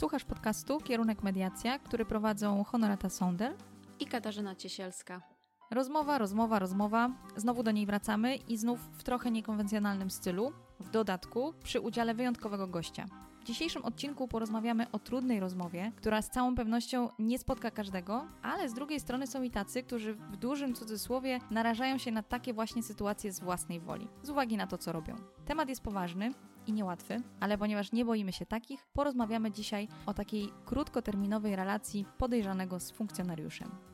Słuchasz podcastu Kierunek Mediacja, który prowadzą Honorata Sonder i Katarzyna Ciesielska. Rozmowa, rozmowa, rozmowa. Znowu do niej wracamy i znów w trochę niekonwencjonalnym stylu, w dodatku przy udziale wyjątkowego gościa. Dzisiejszym odcinku porozmawiamy o trudnej rozmowie, która z całą pewnością nie spotka każdego, ale z drugiej strony są i tacy, którzy w dużym cudzysłowie narażają się na takie właśnie sytuacje z własnej woli, z uwagi na to, co robią. Temat jest poważny, i niełatwy, ale ponieważ nie boimy się takich, porozmawiamy dzisiaj o takiej krótkoterminowej relacji podejrzanego z funkcjonariuszem.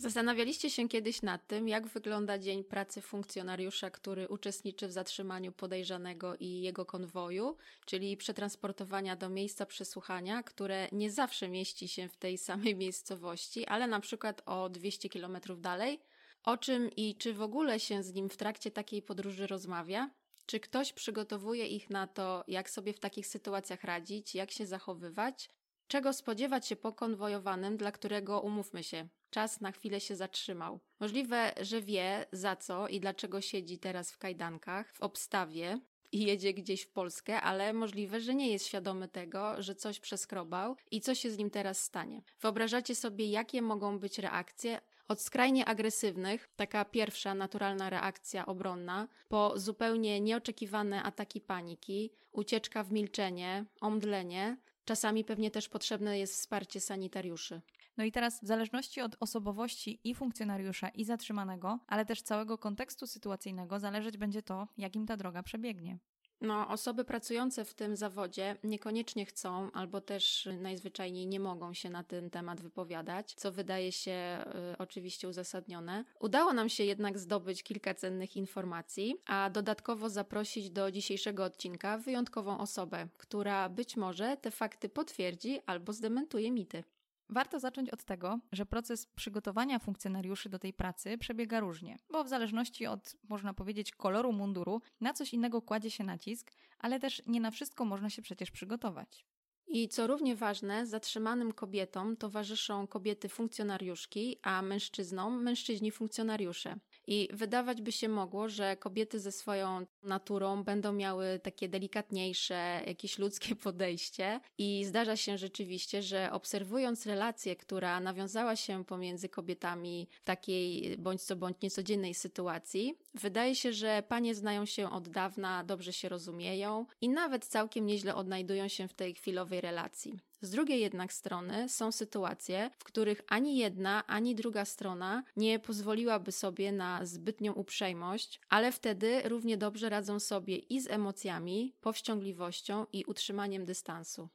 Zastanawialiście się kiedyś nad tym, jak wygląda dzień pracy funkcjonariusza, który uczestniczy w zatrzymaniu podejrzanego i jego konwoju, czyli przetransportowania do miejsca przesłuchania, które nie zawsze mieści się w tej samej miejscowości, ale na przykład o 200 kilometrów dalej? O czym i czy w ogóle się z nim w trakcie takiej podróży rozmawia? Czy ktoś przygotowuje ich na to, jak sobie w takich sytuacjach radzić, jak się zachowywać? Czego spodziewać się po konwojowanym, dla którego, umówmy się, czas na chwilę się zatrzymał. Możliwe, że wie za co i dlaczego siedzi teraz w kajdankach, w obstawie i jedzie gdzieś w Polskę, ale możliwe, że nie jest świadomy tego, że coś przeskrobał i co się z nim teraz stanie. Wyobrażacie sobie, jakie mogą być reakcje od skrajnie agresywnych, taka pierwsza naturalna reakcja obronna, po zupełnie nieoczekiwane ataki paniki, ucieczka w milczenie, omdlenie, czasami pewnie też potrzebne jest wsparcie sanitariuszy. No i teraz, w zależności od osobowości i funkcjonariusza, i zatrzymanego, ale też całego kontekstu sytuacyjnego, zależeć będzie to, jakim ta droga przebiegnie. No, osoby pracujące w tym zawodzie niekoniecznie chcą, albo też najzwyczajniej nie mogą się na ten temat wypowiadać, co wydaje się y, oczywiście uzasadnione. Udało nam się jednak zdobyć kilka cennych informacji, a dodatkowo zaprosić do dzisiejszego odcinka wyjątkową osobę, która być może te fakty potwierdzi albo zdementuje mity. Warto zacząć od tego, że proces przygotowania funkcjonariuszy do tej pracy przebiega różnie, bo w zależności od, można powiedzieć, koloru munduru, na coś innego kładzie się nacisk, ale też nie na wszystko można się przecież przygotować. I co równie ważne, zatrzymanym kobietom towarzyszą kobiety funkcjonariuszki, a mężczyznom mężczyźni funkcjonariusze. I wydawać by się mogło, że kobiety ze swoją naturą będą miały takie delikatniejsze, jakieś ludzkie podejście. I zdarza się rzeczywiście, że obserwując relację, która nawiązała się pomiędzy kobietami w takiej bądź co bądź niecodziennej sytuacji, wydaje się, że panie znają się od dawna, dobrze się rozumieją i nawet całkiem nieźle odnajdują się w tej chwilowej relacji. Z drugiej jednak strony są sytuacje, w których ani jedna, ani druga strona nie pozwoliłaby sobie na zbytnią uprzejmość, ale wtedy równie dobrze radzą sobie i z emocjami, powściągliwością i utrzymaniem dystansu.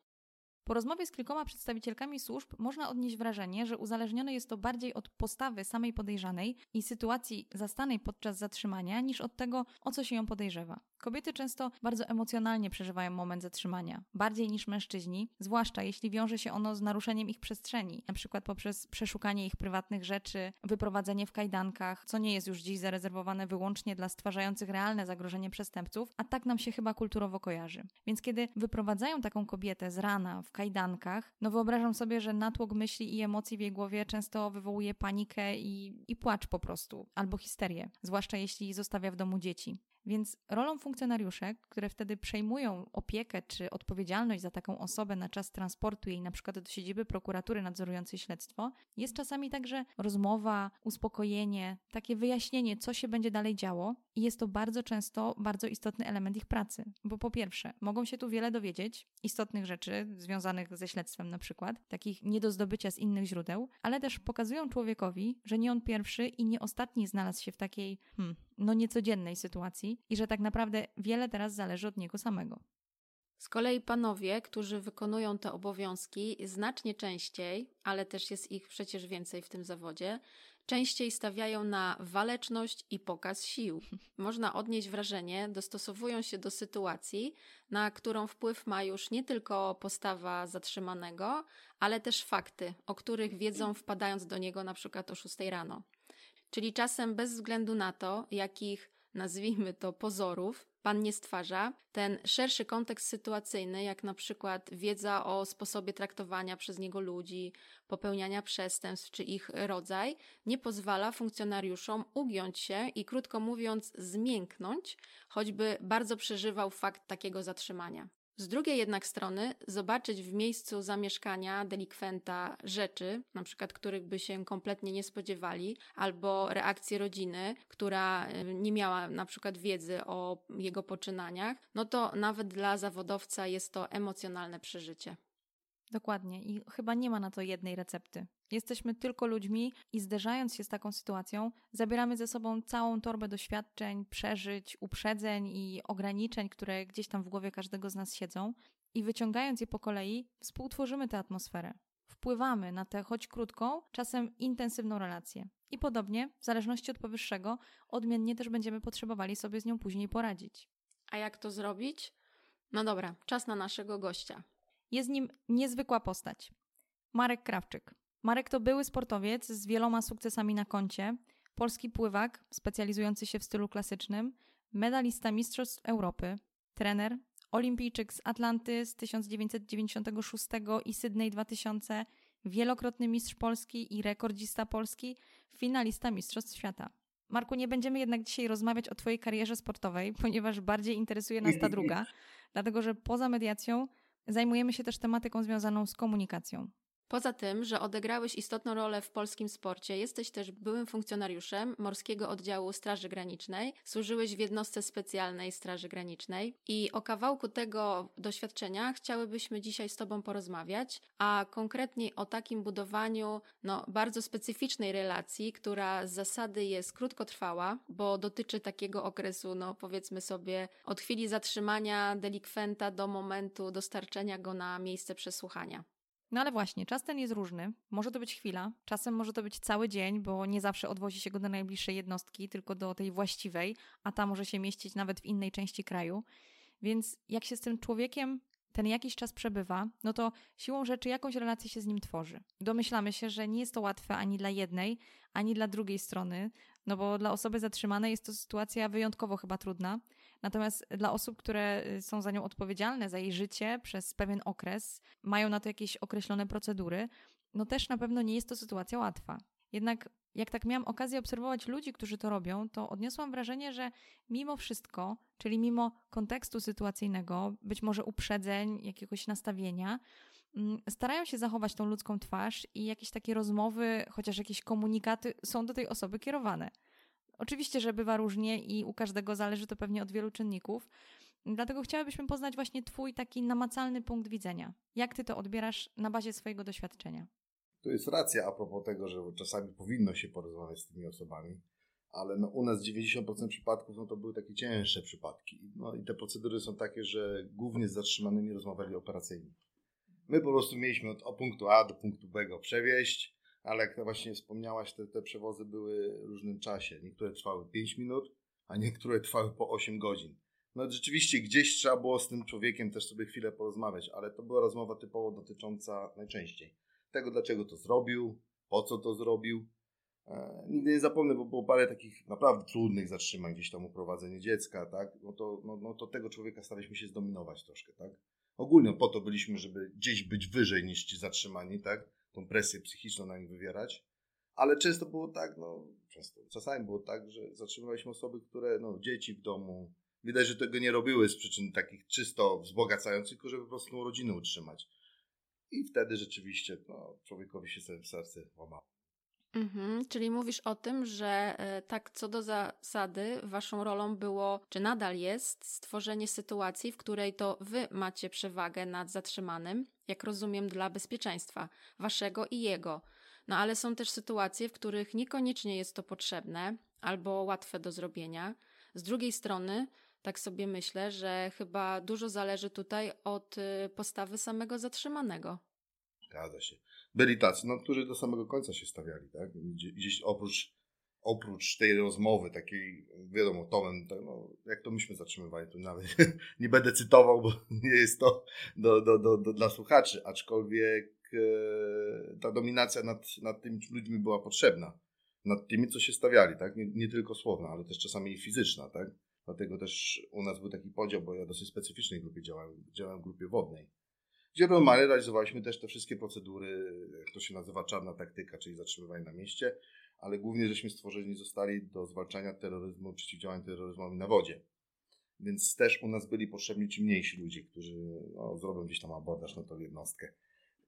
Po rozmowie z kilkoma przedstawicielkami służb można odnieść wrażenie, że uzależnione jest to bardziej od postawy samej podejrzanej i sytuacji zastanej podczas zatrzymania, niż od tego, o co się ją podejrzewa. Kobiety często bardzo emocjonalnie przeżywają moment zatrzymania, bardziej niż mężczyźni, zwłaszcza jeśli wiąże się ono z naruszeniem ich przestrzeni, przykład poprzez przeszukanie ich prywatnych rzeczy, wyprowadzenie w kajdankach, co nie jest już dziś zarezerwowane wyłącznie dla stwarzających realne zagrożenie przestępców, a tak nam się chyba kulturowo kojarzy. Więc kiedy wyprowadzają taką kobietę z rana w kajdankach, no wyobrażam sobie, że natłok myśli i emocji w jej głowie często wywołuje panikę i, i płacz po prostu, albo histerię, zwłaszcza jeśli zostawia w domu dzieci. Więc rolą funkcjonariuszek, które wtedy przejmują opiekę czy odpowiedzialność za taką osobę na czas transportu jej na przykład do siedziby prokuratury nadzorującej śledztwo, jest czasami także rozmowa, uspokojenie, takie wyjaśnienie, co się będzie dalej działo i jest to bardzo często bardzo istotny element ich pracy. Bo po pierwsze, mogą się tu wiele dowiedzieć, istotnych rzeczy związanych ze śledztwem na przykład, takich nie do zdobycia z innych źródeł, ale też pokazują człowiekowi, że nie on pierwszy i nie ostatni znalazł się w takiej, hmm, no niecodziennej sytuacji i że tak naprawdę wiele teraz zależy od niego samego. Z kolei panowie, którzy wykonują te obowiązki znacznie częściej, ale też jest ich przecież więcej w tym zawodzie, częściej stawiają na waleczność i pokaz sił. Można odnieść wrażenie, dostosowują się do sytuacji, na którą wpływ ma już nie tylko postawa zatrzymanego, ale też fakty, o których wiedzą wpadając do niego na przykład o 6 rano. Czyli czasem bez względu na to, jakich nazwijmy to pozorów, pan nie stwarza, ten szerszy kontekst sytuacyjny, jak na przykład wiedza o sposobie traktowania przez niego ludzi, popełniania przestępstw czy ich rodzaj, nie pozwala funkcjonariuszom ugiąć się i krótko mówiąc zmięknąć, choćby bardzo przeżywał fakt takiego zatrzymania. Z drugiej jednak strony, zobaczyć w miejscu zamieszkania delikwenta rzeczy, na przykład których by się kompletnie nie spodziewali, albo reakcję rodziny, która nie miała na przykład wiedzy o jego poczynaniach, no to nawet dla zawodowca jest to emocjonalne przeżycie. Dokładnie i chyba nie ma na to jednej recepty. Jesteśmy tylko ludźmi i zderzając się z taką sytuacją, zabieramy ze sobą całą torbę doświadczeń, przeżyć, uprzedzeń i ograniczeń, które gdzieś tam w głowie każdego z nas siedzą, i wyciągając je po kolei, współtworzymy tę atmosferę. Wpływamy na tę choć krótką, czasem intensywną relację. I podobnie, w zależności od powyższego, odmiennie też będziemy potrzebowali sobie z nią później poradzić. A jak to zrobić? No dobra, czas na naszego gościa. Jest nim niezwykła postać. Marek Krawczyk. Marek to były sportowiec z wieloma sukcesami na koncie, polski pływak specjalizujący się w stylu klasycznym, medalista Mistrzostw Europy, trener, olimpijczyk z Atlanty z 1996 i Sydney 2000, wielokrotny mistrz Polski i rekordzista Polski, finalista Mistrzostw Świata. Marku, nie będziemy jednak dzisiaj rozmawiać o Twojej karierze sportowej, ponieważ bardziej interesuje nas ta druga, dlatego że poza mediacją zajmujemy się też tematyką związaną z komunikacją. Poza tym, że odegrałeś istotną rolę w polskim sporcie, jesteś też byłym funkcjonariuszem Morskiego Oddziału Straży Granicznej, służyłeś w jednostce specjalnej Straży Granicznej i o kawałku tego doświadczenia chciałybyśmy dzisiaj z Tobą porozmawiać, a konkretniej o takim budowaniu no, bardzo specyficznej relacji, która z zasady jest krótkotrwała, bo dotyczy takiego okresu, no powiedzmy sobie, od chwili zatrzymania delikwenta do momentu dostarczenia go na miejsce przesłuchania. No ale właśnie, czas ten jest różny. Może to być chwila, czasem może to być cały dzień, bo nie zawsze odwozi się go do najbliższej jednostki, tylko do tej właściwej, a ta może się mieścić nawet w innej części kraju. Więc jak się z tym człowiekiem ten jakiś czas przebywa, no to siłą rzeczy jakąś relację się z nim tworzy. Domyślamy się, że nie jest to łatwe ani dla jednej, ani dla drugiej strony, no bo dla osoby zatrzymanej jest to sytuacja wyjątkowo chyba trudna. Natomiast dla osób, które y, są za nią odpowiedzialne, za jej życie przez pewien okres, mają na to jakieś określone procedury, no też na pewno nie jest to sytuacja łatwa. Jednak jak tak miałam okazję obserwować ludzi, którzy to robią, to odniosłam wrażenie, że mimo wszystko, czyli mimo kontekstu sytuacyjnego, być może uprzedzeń, jakiegoś nastawienia, mm, starają się zachować tą ludzką twarz i jakieś takie rozmowy, chociaż jakieś komunikaty są do tej osoby kierowane. Oczywiście, że bywa różnie i u każdego zależy to pewnie od wielu czynników. Dlatego chciałabyśmy poznać właśnie Twój taki namacalny punkt widzenia. Jak Ty to odbierasz na bazie swojego doświadczenia? To jest racja a propos tego, że czasami powinno się porozmawiać z tymi osobami, ale no, u nas 90% przypadków no, to były takie cięższe przypadki. No i te procedury są takie, że głównie z zatrzymanymi rozmawiali operacyjnie. My po prostu mieliśmy od punktu A do punktu B go przewieźć, ale jak właśnie wspomniałaś, te, te przewozy były w różnym czasie. Niektóre trwały 5 minut, a niektóre trwały po 8 godzin. No rzeczywiście gdzieś trzeba było z tym człowiekiem też sobie chwilę porozmawiać, ale to była rozmowa typowo dotycząca najczęściej tego, dlaczego to zrobił, po co to zrobił. E, nigdy nie zapomnę, bo było parę takich naprawdę trudnych zatrzymań, gdzieś tam uprowadzenie dziecka, tak? No to, no, no to tego człowieka staraliśmy się zdominować troszkę, tak? Ogólnie po to byliśmy, żeby gdzieś być wyżej niż ci zatrzymani, tak? Tą presję psychiczną na nich wywierać. Ale często było tak, no często, czasami było tak, że zatrzymywaliśmy osoby, które, no dzieci w domu, widać, że tego nie robiły z przyczyn takich czysto wzbogacających, tylko żeby po prostu rodzinę utrzymać. I wtedy rzeczywiście no, człowiekowi się serce łamało. Mhm, czyli mówisz o tym, że e, tak co do zasady, waszą rolą było, czy nadal jest, stworzenie sytuacji, w której to wy macie przewagę nad zatrzymanym, jak rozumiem, dla bezpieczeństwa waszego i jego. No ale są też sytuacje, w których niekoniecznie jest to potrzebne albo łatwe do zrobienia. Z drugiej strony, tak sobie myślę, że chyba dużo zależy tutaj od y, postawy samego zatrzymanego. Zgadza się. Byli tacy, no, którzy do samego końca się stawiali, tak? Gdzieś oprócz, oprócz tej rozmowy takiej, wiadomo, tonem, tak, no, jak to myśmy zatrzymywali, to nawet nie będę cytował, bo nie jest to do, do, do, do dla słuchaczy, aczkolwiek e, ta dominacja nad, nad tymi ludźmi była potrzebna. Nad tymi, co się stawiali, tak? Nie, nie tylko słowna, ale też czasami i fizyczna, tak? Dlatego też u nas był taki podział, bo ja dosyć specyficznej grupie działałem, działałem w grupie wodnej. Gdzie normalnie realizowaliśmy też te wszystkie procedury, jak to się nazywa czarna taktyka, czyli zatrzymywanie na mieście, ale głównie żeśmy stworzeni zostali do zwalczania terroryzmu, przeciwdziałania terroryzmowi na wodzie. Więc też u nas byli potrzebni ci mniejsi ludzie, którzy no, zrobią gdzieś tam abordaż na tą jednostkę.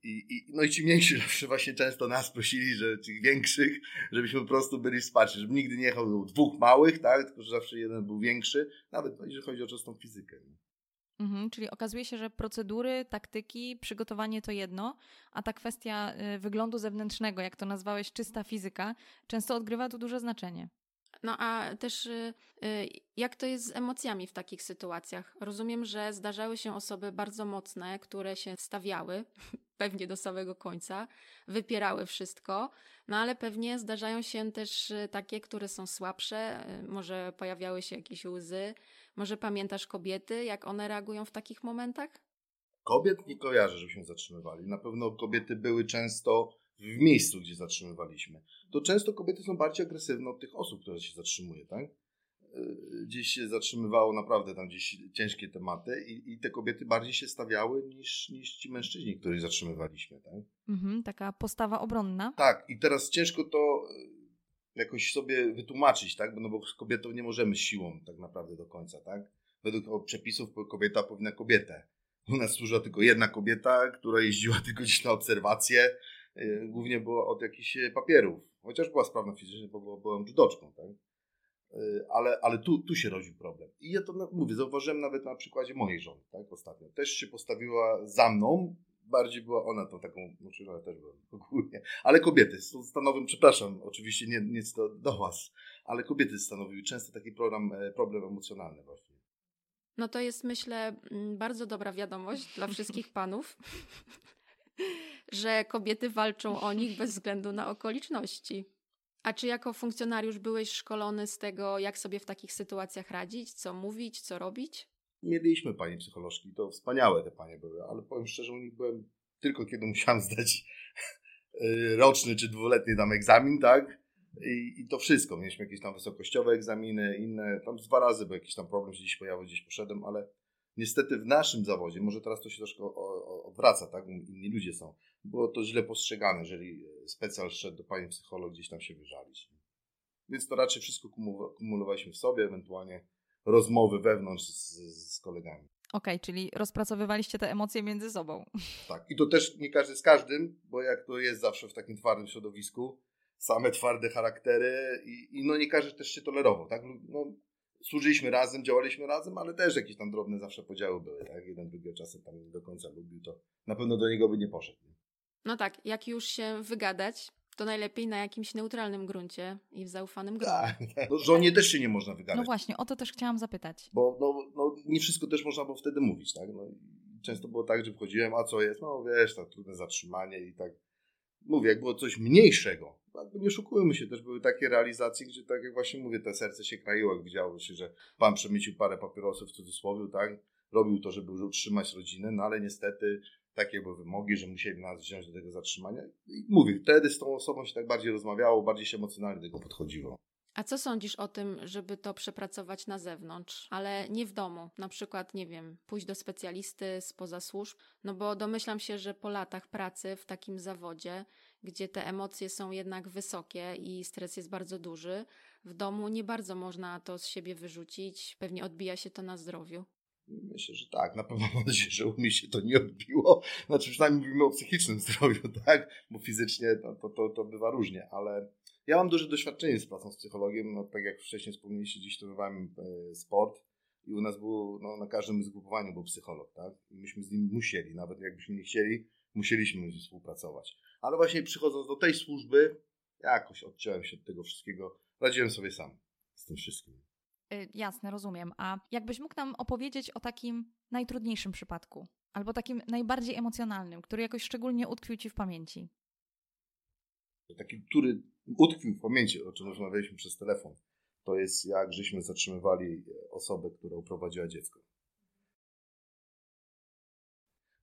I, i, no i ci mniejsi zawsze właśnie często nas prosili, że tych większych, żebyśmy po prostu byli wsparci, żeby nigdy nie jechał dwóch małych, tak, tylko że zawsze jeden był większy, nawet jeżeli chodzi o czystą fizykę. Mhm, czyli okazuje się, że procedury, taktyki, przygotowanie to jedno, a ta kwestia y, wyglądu zewnętrznego, jak to nazwałeś, czysta fizyka, często odgrywa tu duże znaczenie. No a też y, y, jak to jest z emocjami w takich sytuacjach? Rozumiem, że zdarzały się osoby bardzo mocne, które się stawiały, pewnie do samego końca, wypierały wszystko, no ale pewnie zdarzają się też takie, które są słabsze, może pojawiały się jakieś łzy, może pamiętasz kobiety, jak one reagują w takich momentach? Kobiet nie kojarzę, żebyśmy zatrzymywali. Na pewno kobiety były często w miejscu, gdzie zatrzymywaliśmy, to często kobiety są bardziej agresywne od tych osób, które się zatrzymuje, tak? E, gdzieś się zatrzymywało naprawdę tam gdzieś ciężkie tematy i, i te kobiety bardziej się stawiały niż, niż ci mężczyźni, których zatrzymywaliśmy, tak? Mhm, taka postawa obronna. Tak, i teraz ciężko to jakoś sobie wytłumaczyć, tak? No bo z kobietą nie możemy siłą tak naprawdę do końca, tak? Według przepisów kobieta powinna kobietę. U nas służyła tylko jedna kobieta, która jeździła tylko gdzieś na obserwacje, Y, głównie było od jakichś y, papierów. Chociaż była sprawna fizycznie, bo byłem judoczką, tak? Y, ale, ale tu, tu się rodził problem. I ja to mówię, zauważyłem nawet na przykładzie mojej żony, tak, ostatnio. Też się postawiła za mną, bardziej była ona tą taką, znaczy ja też byłem ogólnie, ale kobiety stanowią, przepraszam, oczywiście nie, nic do, do was, ale kobiety stanowiły często taki problem, e, problem emocjonalny właśnie. No to jest myślę mm, bardzo dobra wiadomość dla wszystkich panów, że kobiety walczą o nich bez względu na okoliczności. A czy jako funkcjonariusz byłeś szkolony z tego, jak sobie w takich sytuacjach radzić, co mówić, co robić? Mieliśmy pani psycholożki, to wspaniałe te panie były, ale powiem szczerze, u nich byłem tylko kiedy musiałem zdać y, roczny czy dwuletni tam egzamin, tak? I, I, to wszystko. Mieliśmy jakieś tam wysokościowe egzaminy, inne, tam dwa razy był jakiś tam problem, że gdzieś pojawił, gdzieś poszedłem, ale niestety w naszym zawodzie, może teraz to się troszkę odwraca, tak? Inni ludzie są. Było to źle postrzegane, jeżeli specjal szedł do pani psycholog gdzieś tam się wyżalić. Więc to raczej wszystko kumulowaliśmy w sobie, ewentualnie rozmowy wewnątrz z, z kolegami. Okej, okay, czyli rozpracowywaliście te emocje między sobą. Tak, i to też nie każdy z każdym, bo jak to jest zawsze w takim twardym środowisku, same twarde charaktery i, i no nie każdy też się tolerował, tak? No, służyliśmy razem, działaliśmy razem, ale też jakieś tam drobne zawsze podziały były, tak? Jeden drugiego czasem tam nie do końca lubił, to na pewno do niego by nie poszedł. No tak, jak już się wygadać, to najlepiej na jakimś neutralnym gruncie i w zaufanym gronie. Tak, tak. No, żonie też się nie można wygadać. No właśnie, o to też chciałam zapytać. Bo no, no, nie wszystko też można było wtedy mówić, tak? No, często było tak, że wchodziłem, a co jest? No wiesz, to trudne zatrzymanie i tak. Mówię, jak było coś mniejszego, nie oszukujmy się, też były takie realizacje, gdzie tak jak właśnie mówię, te serce się kraiło, jak widziało się, że pan przemycił parę papierosów w cudzysłowie, tak? Robił to, żeby utrzymać rodzinę, no ale niestety takie były wymogi, że musieli nas wziąć do tego zatrzymania. I mówię, wtedy z tą osobą się tak bardziej rozmawiało, bardziej się emocjonalnie do tego podchodziło. A co sądzisz o tym, żeby to przepracować na zewnątrz, ale nie w domu? Na przykład, nie wiem, pójść do specjalisty spoza służb? No bo domyślam się, że po latach pracy w takim zawodzie gdzie te emocje są jednak wysokie i stres jest bardzo duży. W domu nie bardzo można to z siebie wyrzucić, pewnie odbija się to na zdrowiu. Myślę, że tak. Na pewno mam nadzieję, że u mnie się to nie odbiło. Znaczy, przynajmniej mówimy o psychicznym zdrowiu, tak? Bo fizycznie to, to, to, to bywa różnie, ale ja mam duże doświadczenie z pracą z psychologiem. No, tak jak wcześniej wspomnieliście, dziś trenowałem e, sport i u nas był, no, na każdym zgrupowaniu był psycholog, tak? I myśmy z nim musieli, nawet jakbyśmy nie chcieli, musieliśmy współpracować. Ale właśnie przychodząc do tej służby, jakoś odciąłem się od tego wszystkiego. Radziłem sobie sam z tym wszystkim. Y, jasne, rozumiem. A jakbyś mógł nam opowiedzieć o takim najtrudniejszym przypadku, albo takim najbardziej emocjonalnym, który jakoś szczególnie utkwił ci w pamięci? Taki, który utkwił w pamięci, o czym rozmawialiśmy przez telefon, to jest jak żeśmy zatrzymywali osobę, która uprowadziła dziecko.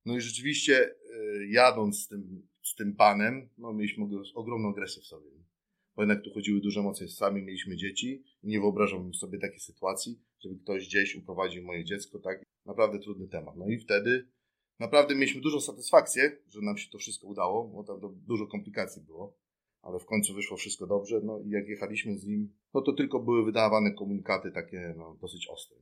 No i rzeczywiście, y, jadąc z tym z tym panem, no mieliśmy ogromną agresję w sobie. Bo jednak tu chodziły duże emocje. Sami mieliśmy dzieci i nie wyobrażam sobie takiej sytuacji, żeby ktoś gdzieś uprowadził moje dziecko, tak? Naprawdę trudny temat. No i wtedy naprawdę mieliśmy dużą satysfakcję, że nam się to wszystko udało, bo tam dużo komplikacji było, ale w końcu wyszło wszystko dobrze. No i jak jechaliśmy z nim, no to tylko były wydawane komunikaty takie no, dosyć ostre.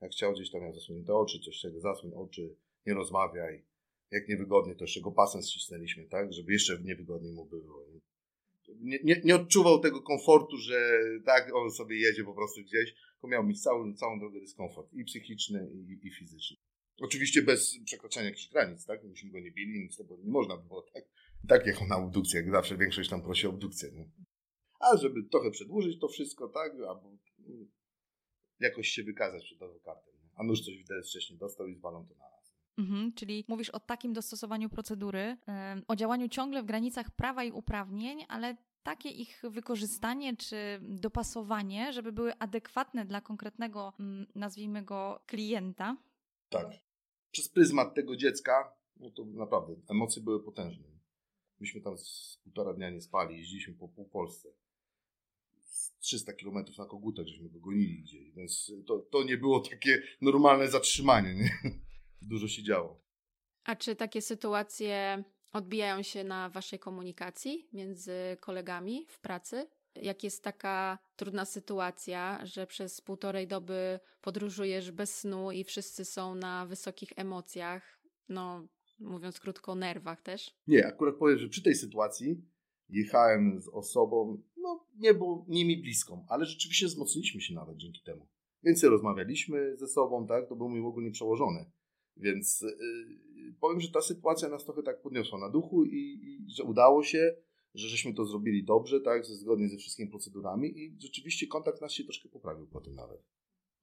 Jak chciał gdzieś tam miał zasłonięte oczy, coś czego zasłoń oczy, nie rozmawiaj. Jak niewygodnie, to jeszcze go pasem ścisnęliśmy, tak, żeby jeszcze niewygodniej mu było. Nie, nie, nie odczuwał tego komfortu, że tak, on sobie jedzie po prostu gdzieś, tylko miał mieć całą, całą drogę dyskomfort i psychiczny, i, i fizyczny. Oczywiście bez przekroczenia jakichś granic, tak? Myśmy go nie bili, nic tego nie można było, tak? Tak jechał na obdukcję, jak zawsze większość tam prosi o obdukcję, nie? A żeby trochę przedłużyć to wszystko, tak? Albo mm, jakoś się wykazać przed adwokatem. A nóż coś widać wcześniej dostał i zwalą to na. Mhm, czyli mówisz o takim dostosowaniu procedury, o działaniu ciągle w granicach prawa i uprawnień, ale takie ich wykorzystanie czy dopasowanie, żeby były adekwatne dla konkretnego, nazwijmy go, klienta. Tak. Przez pryzmat tego dziecka, no to naprawdę emocje były potężne. Myśmy tam z półtora dnia nie spali, jeździliśmy po pół Polsce. 300 kilometrów na kogutach, żeśmy go gonili gdzieś, więc to, to nie było takie normalne zatrzymanie, nie? Dużo się działo. A czy takie sytuacje odbijają się na waszej komunikacji między kolegami w pracy? Jak jest taka trudna sytuacja, że przez półtorej doby podróżujesz bez snu i wszyscy są na wysokich emocjach, no mówiąc krótko, nerwach też? Nie, akurat powiem, że przy tej sytuacji jechałem z osobą, no nie było nie mi bliską, ale rzeczywiście wzmocniliśmy się nawet dzięki temu. Więcej rozmawialiśmy ze sobą, tak, to był mi w ogóle nie przełożony. Więc yy, powiem, że ta sytuacja nas trochę tak podniosła na duchu i, i że udało się, że żeśmy to zrobili dobrze, tak, zgodnie ze wszystkimi procedurami i rzeczywiście kontakt nas się troszkę poprawił po tym nawet.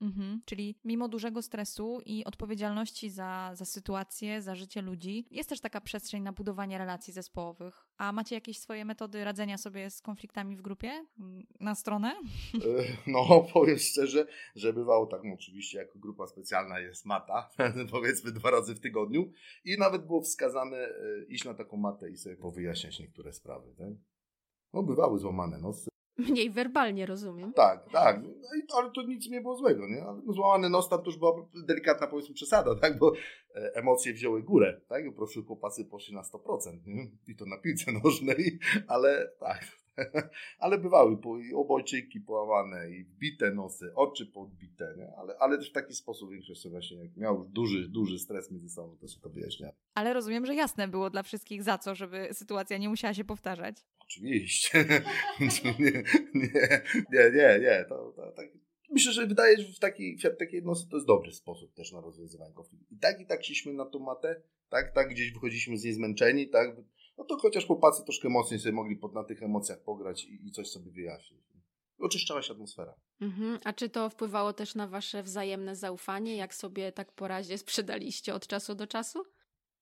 Mhm. Czyli mimo dużego stresu i odpowiedzialności za, za sytuację, za życie ludzi, jest też taka przestrzeń na budowanie relacji zespołowych. A macie jakieś swoje metody radzenia sobie z konfliktami w grupie? Mm, na stronę? No, powiem szczerze, że bywało tak, no oczywiście jako grupa specjalna jest mata, powiedzmy dwa razy w tygodniu i nawet było wskazane e, iść na taką matę i sobie powyjaśniać niektóre sprawy. Tak? No bywały złamane nosy, Mniej werbalnie, rozumiem. Tak, tak. No ale to nic nie było złego, nie? No, złamany nos tam to już była delikatna, powiedzmy, przesada, tak? Bo e, emocje wzięły górę, tak? Po prostu chłopacy poszli na 100%, nie? I to na piłce nożnej, ale tak. ale bywały i obojczyki połamane, i wbite nosy, oczy podbite, nie? Ale, ale też w taki sposób większość sobie właśnie, jak miał już duży, duży stres między sobą, to sobie to wyjaśnia. Ale rozumiem, że jasne było dla wszystkich za co, żeby sytuacja nie musiała się powtarzać. Oczywiście. nie, nie, nie, nie, nie. To, to, tak. Myślę, że wydaje się, że w takiej, w takiej jednostce to jest dobry sposób też na rozwiązywanie konfliktu. I tak i tak szliśmy na tą matę, tak, tak gdzieś wychodziliśmy z niej zmęczeni, tak, no to chociaż chłopacy troszkę mocniej sobie mogli pod, na tych emocjach pograć i, i coś sobie wyjaśnić. Oczyszczała się atmosfera. Mhm. A czy to wpływało też na wasze wzajemne zaufanie, jak sobie tak po razie sprzedaliście od czasu do czasu?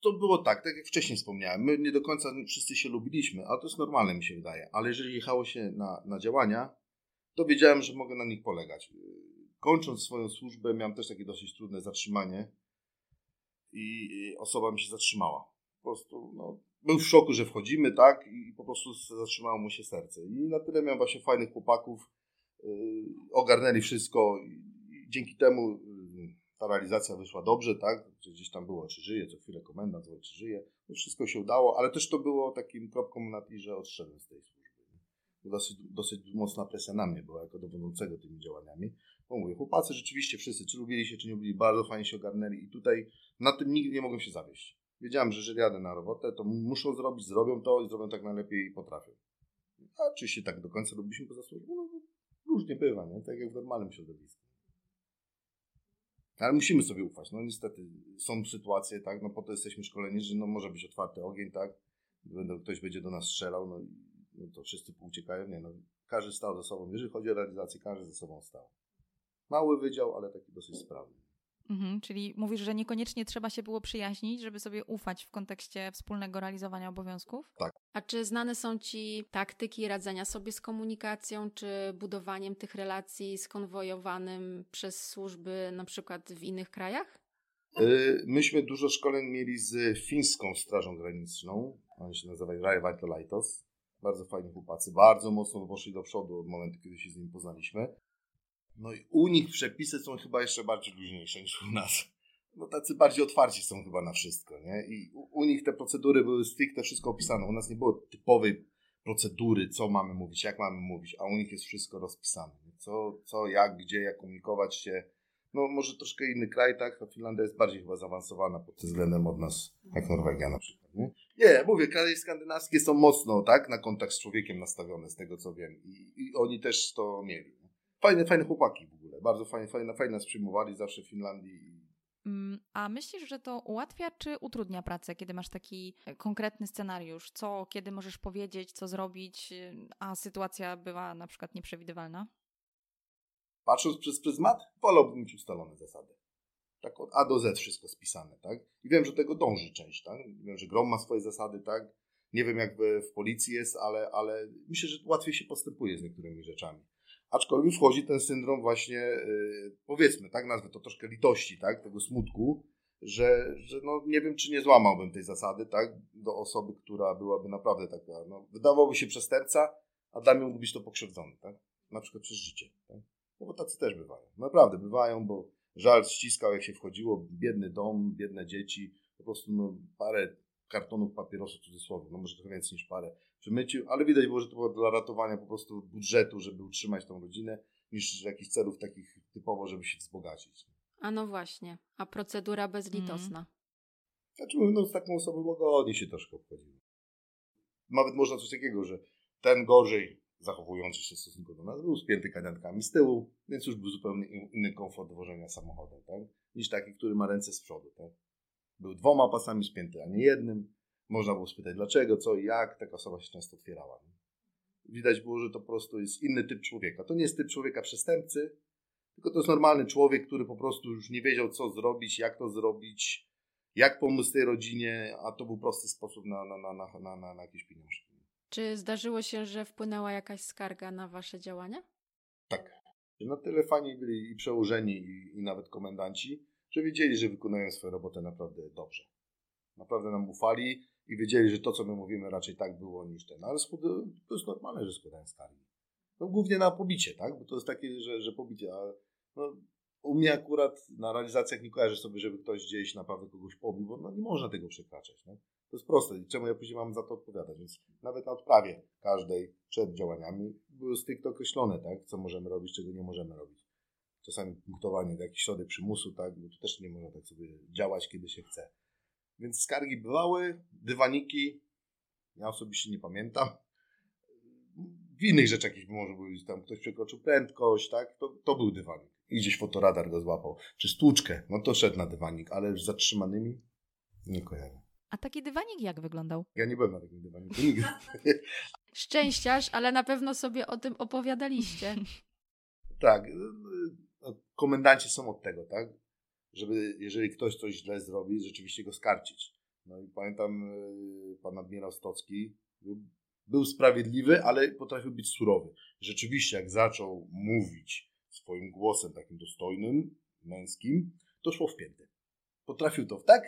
To było tak, tak jak wcześniej wspomniałem, my nie do końca wszyscy się lubiliśmy, a to jest normalne mi się wydaje, ale jeżeli jechało się na, na działania, to wiedziałem, że mogę na nich polegać. Kończąc swoją służbę miałem też takie dosyć trudne zatrzymanie i osoba mi się zatrzymała. Po prostu no, był w szoku, że wchodzimy, tak, i po prostu zatrzymało mu się serce. I na tyle miałem właśnie fajnych chłopaków, yy, ogarnęli wszystko i dzięki temu ta realizacja wyszła dobrze, tak? Gdzieś tam było, czy żyje, co chwilę komendant, czy żyje. To wszystko się udało, ale też to było takim kropką na i, że odszedłem z tej służby. Dosyć, dosyć mocna presja na mnie była jako dowodzącego tymi działaniami. Bo mówię, chłopacy rzeczywiście wszyscy, czy lubili się, czy nie lubili, bardzo fajnie się ogarnęli i tutaj na tym nigdy nie mogłem się zawieść. Wiedziałem, że jeżeli jadę na robotę, to muszą zrobić, zrobią to i zrobią tak najlepiej i potrafią. A czy się tak do końca lubiliśmy poza służbą? No, różnie bywa, nie? Tak jak w normalnym środowisku. Ale musimy sobie ufać. No niestety są sytuacje, tak, no po to jesteśmy szkoleni, że no może być otwarty ogień, tak, ktoś będzie do nas strzelał, no no to wszyscy uciekają. Nie, no każdy stał ze sobą. Jeżeli chodzi o realizację, każdy ze sobą stał. Mały wydział, ale taki dosyć sprawny. Mhm, czyli mówisz, że niekoniecznie trzeba się było przyjaźnić, żeby sobie ufać w kontekście wspólnego realizowania obowiązków? Tak. A czy znane są Ci taktyki radzenia sobie z komunikacją, czy budowaniem tych relacji skonwojowanym przez służby na przykład w innych krajach? Y, myśmy dużo szkoleń mieli z fińską Strażą Graniczną. Oni się nazywają Rajavartalaitos. Bardzo fajni chłopacy, bardzo mocno poszli do przodu od momentu, kiedy się z nimi poznaliśmy. No i u nich przepisy są chyba jeszcze bardziej luźniejsze niż u nas. No tacy bardziej otwarci są chyba na wszystko, nie? I u, u nich te procedury były stricte wszystko opisane. U nas nie było typowej procedury, co mamy mówić, jak mamy mówić, a u nich jest wszystko rozpisane. Co, co jak, gdzie, jak komunikować się. No może troszkę inny kraj, tak? A Finlandia jest bardziej chyba zaawansowana pod tym względem od nas, jak Norwegia na przykład, nie? Nie, mówię, kraje skandynawskie są mocno, tak? Na kontakt z człowiekiem nastawione, z tego co wiem. I, i oni też to mieli. Fajne, fajne chłopaki w ogóle. Bardzo fajnie, fajne, fajnie nas przyjmowali zawsze w Finlandii. Mm, a myślisz, że to ułatwia czy utrudnia pracę, kiedy masz taki e, konkretny scenariusz? Co, kiedy możesz powiedzieć, co zrobić, y, a sytuacja była na przykład nieprzewidywalna? Patrząc przez pryzmat, wolałbym mieć ustalone zasady. Tak od A do Z wszystko spisane, tak? I wiem, że tego dąży część, tak? Wiem, że Grom ma swoje zasady, tak? Nie wiem, jak w policji jest, ale, ale myślę, że łatwiej się postępuje z niektórymi rzeczami. Aczkolwiek wchodzi ten syndrom właśnie, yy, powiedzmy, tak, nazwę to troszkę litości, tak, tego smutku, że, że no nie wiem, czy nie złamałbym tej zasady, tak, do osoby, która byłaby naprawdę taka, no, wydawałoby się przestępca, a dla mnie mógłby być to pokrzywdzony, tak, na przykład przez życie, tak, no bo tacy też bywają, naprawdę bywają, bo żal ściskał, jak się wchodziło, biedny dom, biedne dzieci, po prostu no, parę kartonów papierosów w cudzysłowie, no może trochę więcej niż parę, przy myciu, ale widać było, że to było dla ratowania po prostu budżetu, żeby utrzymać tą rodzinę, niż jakichś celów takich typowo, żeby się wzbogacić. A no właśnie, a procedura bezlitosna. Mm. Znaczy, no z taką osobą łagodnie się troszkę obchodzimy. Nawet można coś takiego, że ten gorzej zachowujący się w stosunku do nas był spięty kaniatkami z tyłu, więc już był zupełnie inny komfort wożenia samochodem, tak? niż taki, który ma ręce z przodu. Tak? Był dwoma pasami spięty, a nie jednym. Można było spytać dlaczego, co i jak. Taka osoba się często otwierała. Widać było, że to po prostu jest inny typ człowieka. To nie jest typ człowieka przestępcy, tylko to jest normalny człowiek, który po prostu już nie wiedział, co zrobić, jak to zrobić, jak pomóc tej rodzinie, a to był prosty sposób na, na, na, na, na, na, na jakieś pieniążki. Czy zdarzyło się, że wpłynęła jakaś skarga na wasze działania? Tak. Na tyle fani byli i przełożeni, i, i nawet komendanci, że wiedzieli, że wykonują swoją robotę naprawdę dobrze. Naprawdę nam ufali i wiedzieli, że to, co my mówimy, raczej tak było niż ten. Ale to jest normalne, że składają skargi. No, głównie na pobicie, tak? Bo to jest takie, że, że pobicie. A, no, u mnie akurat na realizacjach nie kojarzę sobie, żeby ktoś gdzieś naprawdę kogoś pobił, bo no, nie można tego przekraczać. No. To jest proste. I czemu ja później mam za to odpowiadać? Więc nawet na odprawie każdej przed działaniami były stricte określone, tak? Co możemy robić, czego nie możemy robić. Czasami punktowanie, jakiś środek przymusu, tak? Bo tu też nie można tak sobie działać, kiedy się chce. Więc skargi bywały, dywaniki, ja osobiście nie pamiętam. W innych rzeczach jakieś może być, tam ktoś przekroczył prędkość, tak? To, to był dywanik. I gdzieś fotoradar go złapał. Czy stłuczkę, no to szedł na dywanik, ale już zatrzymanymi nie kojarzę. A taki dywanik jak wyglądał? Ja nie byłem na takim dywaniku nigdy. Szczęściarz, ale na pewno sobie o tym opowiadaliście. tak. No, komendanci są od tego, tak? Żeby jeżeli ktoś coś źle zrobi, rzeczywiście go skarcić. No i pamiętam e, pan admirał Stocki był, sprawiedliwy, ale potrafił być surowy. Rzeczywiście jak zaczął mówić swoim głosem takim dostojnym, męskim, to szło w pięty. Potrafił to w tak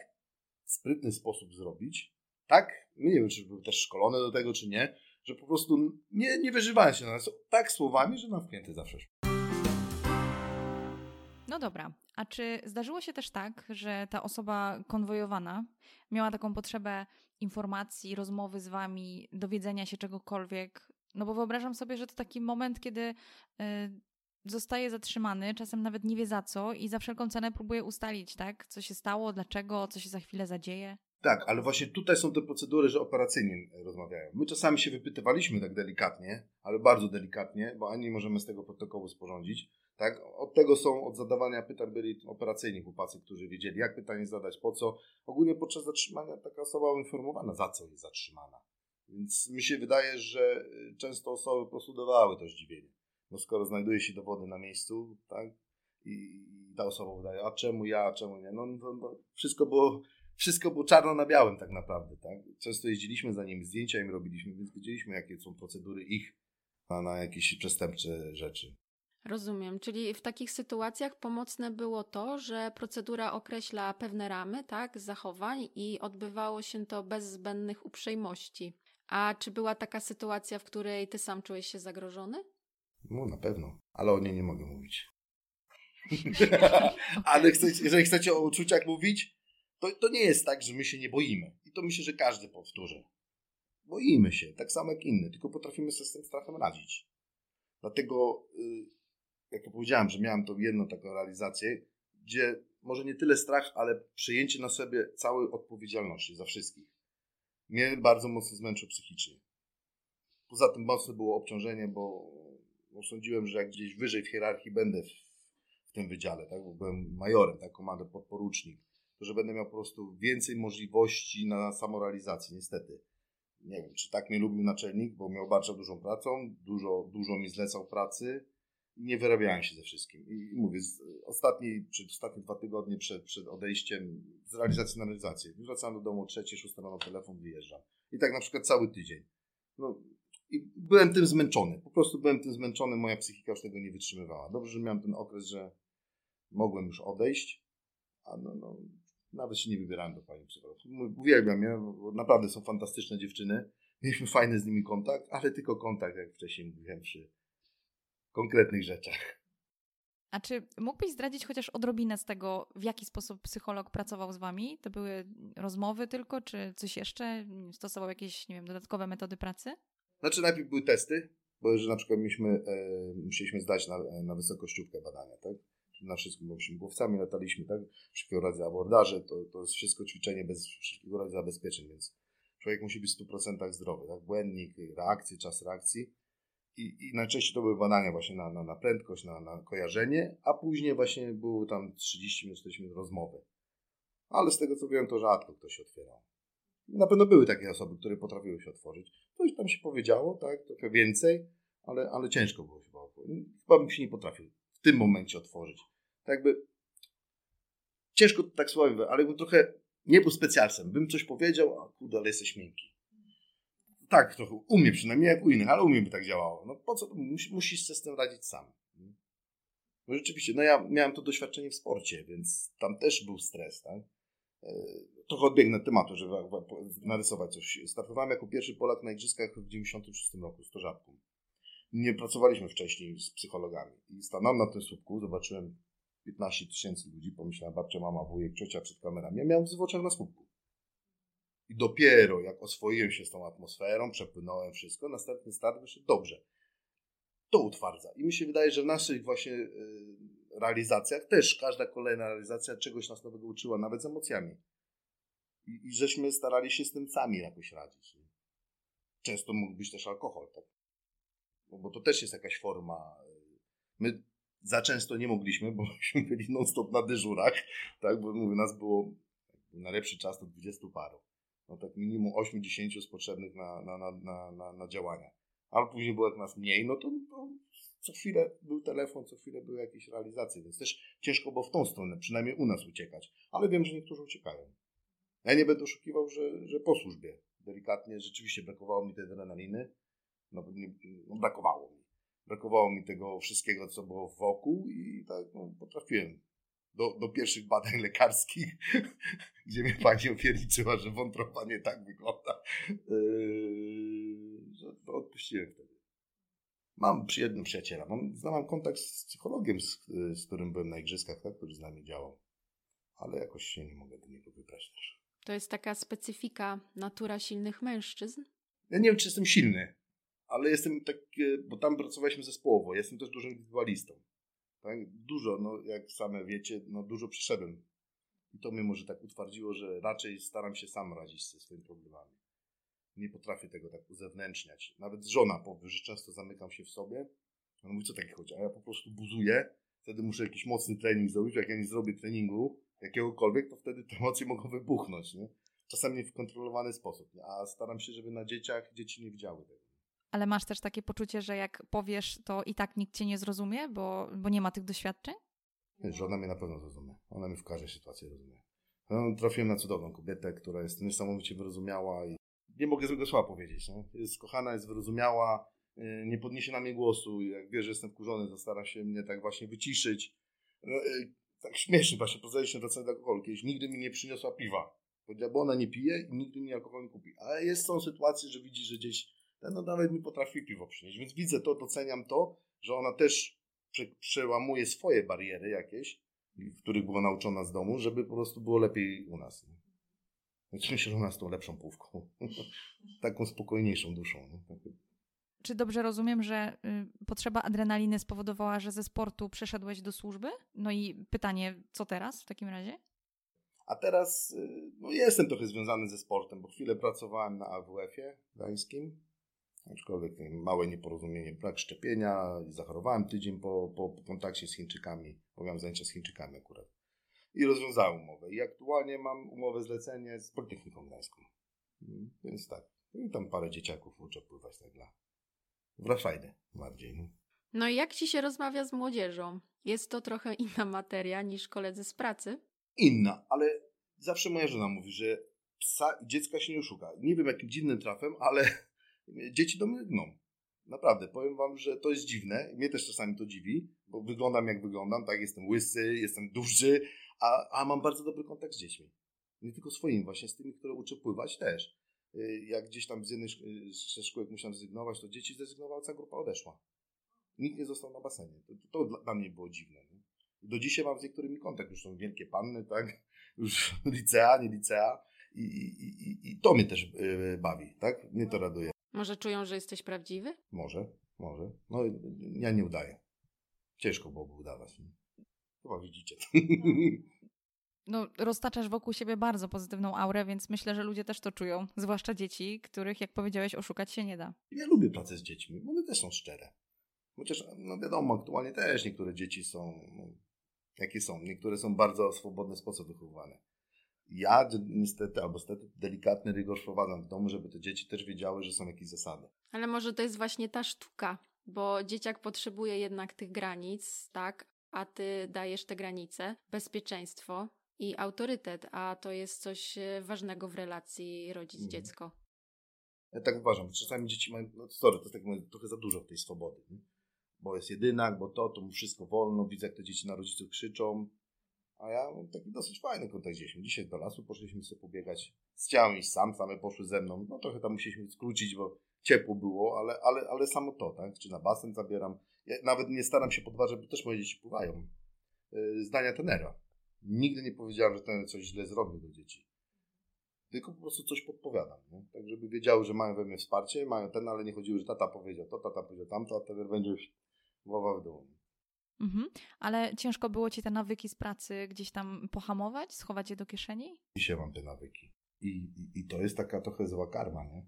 sprytny sposób zrobić, tak, nie wiem, czy był też szkolony do tego, czy nie, że po prostu nie, nie wyżywałem się na nas tak słowami, że nam w pięty zawsze szło. No dobra, a czy zdarzyło się też tak, że ta osoba konwojowana miała taką potrzebę informacji, rozmowy z wami, dowiedzenia się czegokolwiek? No bo wyobrażam sobie, że to taki moment, kiedy y, zostaje zatrzymany, czasem nawet nie wie za co i za wszelką cenę próbuje ustalić, tak? Co się stało, dlaczego, co się za chwilę zadzieje. Tak, ale właśnie tutaj są te procedury, że operacyjnie rozmawiają. My czasami się wypytywaliśmy tak delikatnie, ale bardzo delikatnie, bo ani możemy z tego protokołu sporządzić. Tak? Od tego są, od zadawania pytań byli operacyjni chłopacy, którzy wiedzieli, jak pytanie zadać, po co. Ogólnie podczas zatrzymania taka osoba informowana, za co jest zatrzymana. Więc mi się wydaje, że y, często osoby po prostu dawały to zdziwienie. No skoro znajduje się dowody na miejscu, tak, i ta osoba wydaje, a czemu ja, a czemu nie? No, no, no, wszystko było wszystko było czarno na białym tak naprawdę, tak? Często jeździliśmy za nimi, zdjęcia im robiliśmy, więc wiedzieliśmy, jakie są procedury ich na, na jakieś przestępcze rzeczy. Rozumiem, czyli w takich sytuacjach pomocne było to, że procedura określa pewne ramy, tak, zachowań i odbywało się to bez zbędnych uprzejmości. A czy była taka sytuacja, w której ty sam czułeś się zagrożony? No na pewno, ale o niej nie mogę mówić. ale chcecie, jeżeli chcecie o uczuciach mówić, to, to nie jest tak, że my się nie boimy. I to myślę, że każdy powtórzy. Boimy się, tak samo jak inny, tylko potrafimy sobie z tym strachem radzić. Dlatego, y, jak ja powiedziałem, że miałem tą jedną taką realizację, gdzie może nie tyle strach, ale przejęcie na sobie całej odpowiedzialności za wszystkich. Mnie bardzo mocno zmęczył psychicznie. Poza tym mocne było obciążenie, bo, bo sądziłem, że jak gdzieś wyżej w hierarchii będę w, w tym wydziale, tak? bo byłem majorem, tak, komander podporucznik, to że będę miał po prostu więcej możliwości na samorealizację, niestety. Nie wiem, czy tak mnie lubił naczelnik, bo miał bardzo dużą pracą, dużo, dużo mi zlecał pracy, nie wyrabiałem się ze wszystkim. I, i mówię, z ostatniej, czy ostatnie dwa tygodnie przed, przed odejściem z realizacji na realizację, wracam do domu trzecie, szóste rano, telefon, wyjeżdżam. I tak na przykład cały tydzień. No, I byłem tym zmęczony. Po prostu byłem tym zmęczony, moja psychika już tego nie wytrzymywała. Dobrze, że miałem ten okres, że mogłem już odejść, a no, no nawet się nie wybierałem do pani psycholog. Uwielbiam je, bo naprawdę są fantastyczne dziewczyny. Mieliśmy fajny z nimi kontakt, ale tylko kontakt, jak wcześniej mówiłem, przy konkretnych rzeczach. A czy mógłbyś zdradzić chociaż odrobinę z tego, w jaki sposób psycholog pracował z wami? To były rozmowy tylko, czy coś jeszcze? Stosował jakieś, nie wiem, dodatkowe metody pracy? Znaczy najpierw były testy, bo że na przykład mieliśmy, e, musieliśmy zdać na, na wysokościówkę badania, tak? Na wszystkim, bo śmigłowcami lataliśmy, tak? Wszelkiego rodzaju abordaże, to, to jest wszystko ćwiczenie bez wszelkiego rodzaju zabezpieczeń, więc człowiek musi być w 100% zdrowy, tak? Błędnik, reakcje, czas reakcji i, i najczęściej to były badania właśnie na, na, na prędkość, na, na kojarzenie, a później właśnie były tam 30 minut, 40 minut rozmowy. Ale z tego co wiem, to rzadko ktoś się otwierał. Na pewno były takie osoby, które potrafiły się otworzyć. Coś tam się powiedziało, tak, trochę więcej, ale, ale ciężko było chyba. Chyba bym się nie potrafił w tym momencie otworzyć. Tak jakby ciężko tak słowo, ale bym trochę nie był specjalcem. Bym coś powiedział, a kurde, ale jesteś miękki tak trochę, u mnie przynajmniej, jak u innych, ale u mnie by tak działało. No po co, musisz, musisz sobie z tym radzić sam. No rzeczywiście, no ja miałem to doświadczenie w sporcie, więc tam też był stres, tak? E, trochę odbiegnę tematu, żeby narysować coś. Startowałem jako pierwszy Polak na igrzyskach w 96 roku z Torzapką. Nie pracowaliśmy wcześniej z psychologami. I stanąłem na tym słupku, zobaczyłem 15 tysięcy ludzi, pomyślałem babcia, mama, wujek, ciocia przed kamerami. Ja miałem w oczach na słupku. I dopiero jak oswoiłem się z tą atmosferą, przepłynąłem wszystko, następny start wyszedł dobrze. To utwardza. I mi się wydaje, że w naszych właśnie y, realizacjach też każda kolejna realizacja czegoś nas nowego uczyła, nawet z emocjami. I, i żeśmy starali się z tym sami jakoś radzić. Często mógł być też alkohol, tak? Bo to też jest jakaś forma. Y, my za często nie mogliśmy, bo myśmy byli non-stop na dyżurach, tak? Bo mówię, nas było na lepszy czas to 20 paru no tak minimum 8-10 jest potrzebnych na, na, na, na, na, na działania. Ale później było jak nas mniej, no to, to co chwilę był telefon, co chwilę były jakieś realizacje, więc też ciężko było w tą stronę, przynajmniej u nas uciekać. Ale wiem, że niektórzy uciekają. Ja nie będę oszukiwał, że, że po służbie delikatnie rzeczywiście brakowało mi tej adrenaliny. No, nie, no brakowało mi. Brakowało mi tego wszystkiego, co było wokół i tak no, potrafiłem do, do pierwszych badań lekarskich, gdzie mnie pani opierniczyła, że wątroba tak wygląda, yy, że to odpuściłem wtedy. Mam jednego przyjaciela, mam, mam kontakt z psychologiem, z, z którym byłem na igrzyskach, tak, który z nami działał, ale jakoś się nie mogę do niego wybrać też. To jest taka specyfika natura silnych mężczyzn? Ja nie wiem, czy jestem silny, ale jestem tak, bo tam pracowaliśmy zespołowo, jestem też dużym indywidualistą. Tak? Dużo, no jak same wiecie, no dużo przeszedłem. I to mnie może tak utwardziło, że raczej staram się sam radzić ze swoimi problemami. Nie potrafię tego tak uzewnętrzniać. Nawet żona powie, że często zamykam się w sobie. Ona mówi, co takie chodzi? A ja po prostu buzuję. Wtedy muszę jakiś mocny trening zrobić. Jak ja nie zrobię treningu jakiegokolwiek, to wtedy te emocje mogą wybuchnąć. Nie? Czasami w kontrolowany sposób. A staram się, żeby na dzieciach dzieci nie widziały tego ale masz też takie poczucie, że jak powiesz, to i tak nikt cię nie zrozumie, bo, bo nie ma tych doświadczeń? Żona mnie na pewno zrozumie. Ona mi w każdej sytuacji rozumie. No, trafiłem na cudowną kobietę, która jest niesamowicie wyrozumiała i nie mogę złego słowa powiedzieć. Jest kochana, jest wyrozumiała, y, nie podniesie na mnie głosu. Jak wie, że jestem wkurzony, stara się mnie tak właśnie wyciszyć. No, y, tak śmiesznie właśnie, poznaliśmy wracając do alkoholu. Kiedyś nigdy mi nie przyniosła piwa. Bo ona nie pije i nigdy mi alkohol nie kupi. Ale jest są sytuacje, że widzi, że gdzieś, no nawet mi potrafi piwo przynieść. Więc widzę to, doceniam to, że ona też prze, przełamuje swoje bariery jakieś, w których była nauczona z domu, żeby po prostu było lepiej u nas. Nie? Więc myślę, że ona jest tą lepszą półką. Taką spokojniejszą duszą. Nie? Czy dobrze rozumiem, że y, potrzeba adrenaliny spowodowała, że ze sportu przeszedłeś do służby? No i pytanie, co teraz w takim razie? A teraz y, no, jestem trochę związany ze sportem, bo chwilę pracowałem na AWF-ie gdańskim, aczkolwiek małe nieporozumienie, brak szczepienia, zachorowałem tydzień po, po, po kontakcie z Chińczykami, bo miałem zajęcia z Chińczykami akurat. I rozwiązałem umowę. I aktualnie mam umowę zlecenie z Politechniką Gdańską. Mm, więc tak. I tam parę dzieciaków uczę pływać tak dla Wrafajdę bardziej. No. no i jak ci się rozmawia z młodzieżą? Jest to trochę inna materia niż koledzy z pracy? Inna, ale zawsze moja żona mówi, że psa i dziecka się nie oszuka. Nie wiem jakim dziwnym trafem, ale dzieci do mnie gną. Naprawdę, powiem wam, że to jest dziwne. Mnie też czasami to dziwi, bo wyglądam jak wyglądam, tak? Jestem łysy, jestem duży, a, a mam bardzo dobry kontakt z dziećmi. Nie tylko swoimi, właśnie z tymi, które uczę pływać też. Y, jak gdzieś tam z jednej ze szkółek musiałem zrezygnować, to dzieci zrezygnowały, cała grupa odeszła. Nikt nie został na basenie. To, to, to dla mnie było dziwne. Nie? Do dzisiaj mam z niektórymi kontakt. Już są wielkie panny, tak? Już licea, nie licea. I, i, i, i to mnie też yy, bawi, tak? Mnie to raduje. Może czują, że jesteś prawdziwy? Może, może. No ja nie udaję. Ciężko byłoby udawać. Chyba widzicie. no, roztaczasz wokół siebie bardzo pozytywną aurę, więc myślę, że ludzie też to czują. Zwłaszcza dzieci, których, jak powiedziałeś, oszukać się nie da. Ja lubię pracę z dziećmi, one też są szczere. Chociaż, no wiadomo, aktualnie też niektóre dzieci są, no, jakie są. Niektóre są bardzo w swobodny sposób wychowywane. Ja niestety, albo niestety, delikatny rygor wprowadzam w domu, żeby te dzieci też wiedziały, że są jakieś zasady. Ale może to jest właśnie ta sztuka, bo dzieciak potrzebuje jednak tych granic, tak? A ty dajesz te granice, bezpieczeństwo, i autorytet, a to jest coś e, ważnego w relacji rodzic-dziecko. Mhm. Ja tak uważam. Czasami dzieci mają, no sorry, to jest tak mówię, trochę za dużo tej swobody. Nie? Bo jest jedynak, bo to, to mu wszystko wolno. Widzę, jak te dzieci na rodziców krzyczą. A ja mam taki dosyć fajny kontakt z dziećmi. Dzisiaj do lasu poszliśmy sobie pobiegać. Chciałem iść sam, same poszły ze mną. No trochę tam musieliśmy skrócić, bo ciepło było, ale, ale, ale samo to, tak? Czy na basen zabieram. Ja nawet nie staram się podważać, bo też moje dzieci pływają. Yy, zdania tenera Nigdy nie powiedziałem, że ten coś źle zrobił do dzieci. Tylko po prostu coś podpowiadam. Nie? Tak, żeby wiedziały, że mają we mnie wsparcie, mają ten, ale nie chodziło, że tata powiedział to, tata powiedział tamto, a ten będzie już głowa w dół. Mhm. Ale ciężko było ci te nawyki z pracy gdzieś tam pohamować, schować je do kieszeni? Dzisiaj mam te nawyki. I, i, I to jest taka trochę zła karma, nie?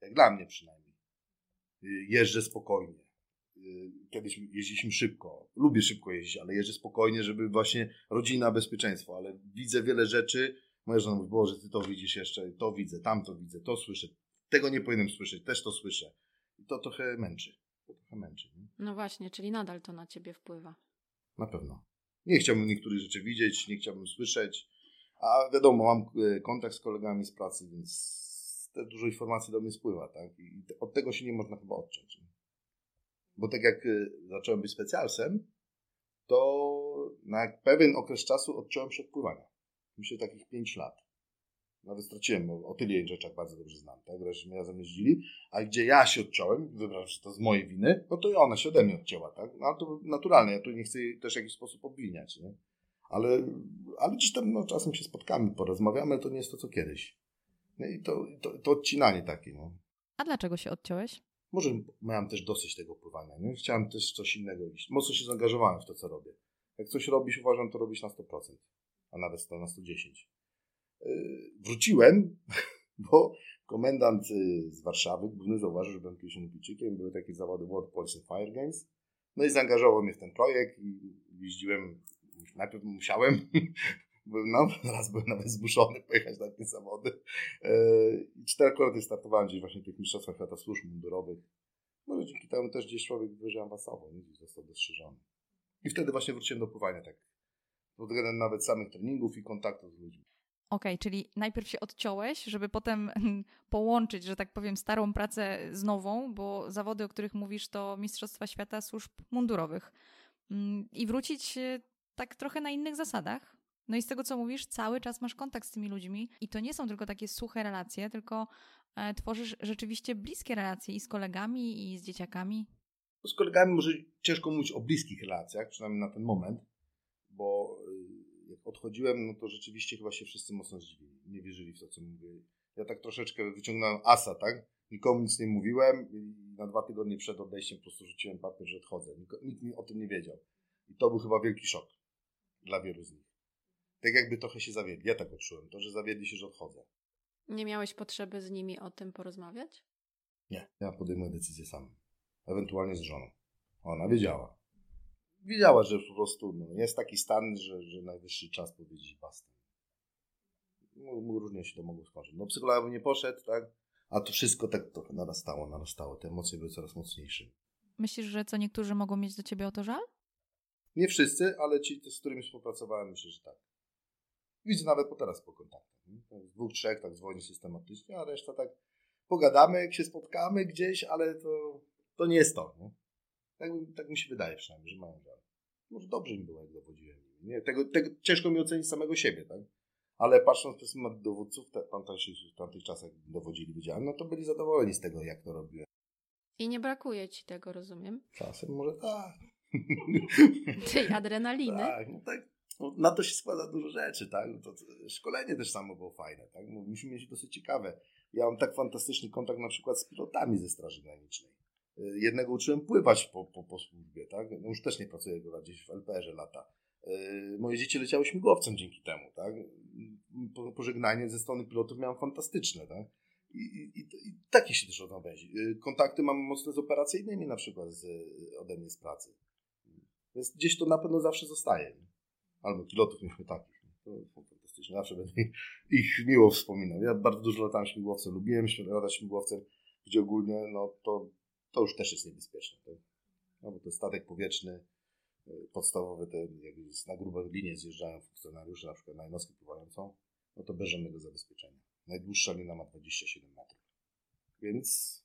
Jak dla mnie przynajmniej. Jeżdżę spokojnie Y, kiedyś jeździliśmy szybko. Lubię szybko jeździć, ale jeżdżę spokojnie, żeby właśnie rodzina, bezpieczeństwo, ale widzę wiele rzeczy. Moja żona mówi, Boże, ty to widzisz jeszcze, to widzę, tamto widzę, to słyszę. Tego nie powinienem słyszeć, też to słyszę. I to trochę męczy. To trochę męczy. Nie? No właśnie, czyli nadal to na ciebie wpływa. Na pewno. Nie chciałbym niektórych rzeczy widzieć, nie chciałbym słyszeć, a wiadomo, mam e, kontakt z kolegami z pracy, więc też dużo informacji do mnie spływa, tak? I od tego się nie można chyba odciąć. Nie? Bo tak jak y, zacząłem być specjalsem, to na pewien okres czasu odciąłem się od pływania. Myślę takich 5 lat. Nawet straciłem, bo o tyle rzeczach bardzo dobrze znam, tak? Mnie razem jeździli, a gdzie ja się odciąłem, wybrałem, że to z mojej winy, no to i ona się ode mnie odcięła, tak? No to naturalne, ja tu nie chcę też w jakiś sposób obwiniać, nie? Ale, ale gdzieś tam no, czasem się spotkamy, porozmawiamy, ale to nie jest to, co kiedyś. No i to, to, to odcinanie takie, no. A dlaczego się odciąłeś? Może miałem też dosyć tego pływania, nie? Chciałem też coś innego iść. Mocno się zaangażowałem w to, co robię. Jak coś robisz, uważam, to robisz na 100%, a nawet na 110%. Wróciłem, bo komendant y, z Warszawy, główny zauważył, że byłem kiedyś olimpijczykiem, były takie zawody World Police Fire Games. No i zaangażował mnie w ten projekt i jeździłem, najpierw musiałem, no, raz byłem nawet zmuszony pojechać na te zawody. E, I czterokrotnie startowałem gdzieś właśnie w tych mistrzostwach świata służb mundurowych. Może dzięki temu też gdzieś człowiek wyżej awansował, nie? gdzieś został dostrzeżony. I wtedy właśnie wróciłem do pływania tak. Pod względem nawet samych treningów i kontaktów z ludźmi. Okej, okay, czyli najpierw się odciąłeś, żeby potem połączyć, że tak powiem, starą pracę z nową, bo zawody, o których mówisz, to Mistrzostwa Świata Służb Mundurowych. Mm, I wrócić tak trochę na innych zasadach? No i z tego, co mówisz, cały czas masz kontakt z tymi ludźmi i to nie są tylko takie suche relacje, tylko e, tworzysz rzeczywiście bliskie relacje i z kolegami, i z dzieciakami. Z kolegami może ciężko mówić o bliskich relacjach, przynajmniej na ten moment, bo odchodziłem, no to rzeczywiście chyba się wszyscy mocno zdziwili. Nie wierzyli w to, co mówię. Ja tak troszeczkę wyciągnąłem asa, tak? Nikomu nic nie mówiłem i na dwa tygodnie przed odejściem po prostu rzuciłem papier, że odchodzę. Nikt mi o tym nie wiedział. I to był chyba wielki szok dla wielu z nich. Tak jakby trochę się zawiedli. Ja tak odczułem. To, że zawiedli się, że odchodzę. Nie miałeś potrzeby z nimi o tym porozmawiać? Nie. Ja podejmuję decyzję sam. Ewentualnie z żoną. Ona wiedziała. Wiedziała, że po prostu no, jest taki stan, że, że najwyższy czas powiedzieć basta. No, różnie się to mogło skończyć. No psycholog by nie poszedł, tak? A to wszystko tak trochę narastało, narastało. Te emocje były coraz mocniejsze. Myślisz, że co niektórzy mogą mieć do ciebie o to żal? Nie wszyscy, ale ci, z którymi współpracowałem, myślę, że tak. Widzę nawet po teraz po kontaktach. Z dwóch, trzech tak dzwoni systematycznie, a reszta tak pogadamy, jak się spotkamy gdzieś, ale to, to nie jest to. Nie? Tak, tak mi się wydaje przynajmniej, że mają żal. Może dobrze im było, jak dowodziłem. Nie? Tego, tego ciężko mi ocenić samego siebie, tak? Ale patrząc przez pryzmat dowódców, te, w tamtych czasach dowodzili, widziałem, no to byli zadowoleni z tego, jak to robiłem. I nie brakuje ci tego, rozumiem? Czasem może tak. Tej adrenaliny. Tak, no tak. No, na to się składa dużo rzeczy, tak? No to, szkolenie też samo było fajne, tak? No, myśmy mieli dosyć ciekawe. Ja mam tak fantastyczny kontakt na przykład z pilotami ze Straży Granicznej. Y, jednego uczyłem pływać po, po, po służbie, tak? No już też nie pracuję go gdzieś w LPR-ze lata. Y, moje dzieci leciały śmigłowcem dzięki temu, tak? Pożegnanie ze strony pilotów miałem fantastyczne, tak? I, i, i takie się też odnawęzi. Y, kontakty mam mocne z operacyjnymi na przykład z, ode mnie z pracy. Więc gdzieś to na pewno zawsze zostaje. Albo pilotów mieliśmy takich. To, to fantastyczne. Zawsze będę ich miło wspominał. Ja bardzo dużo latałem śmigłowcem. Lubiłem latać śmigłowcem, gdzie ogólnie no, to, to już też jest niebezpieczne. Tak? No, bo to statek powietrzny, y, podstawowy, te, jak na grubą linię zjeżdżają funkcjonariusze, na przykład na jednostkę pływającą, no to bez żadnego zabezpieczenia. Najdłuższa lina ma 27 metrów. Więc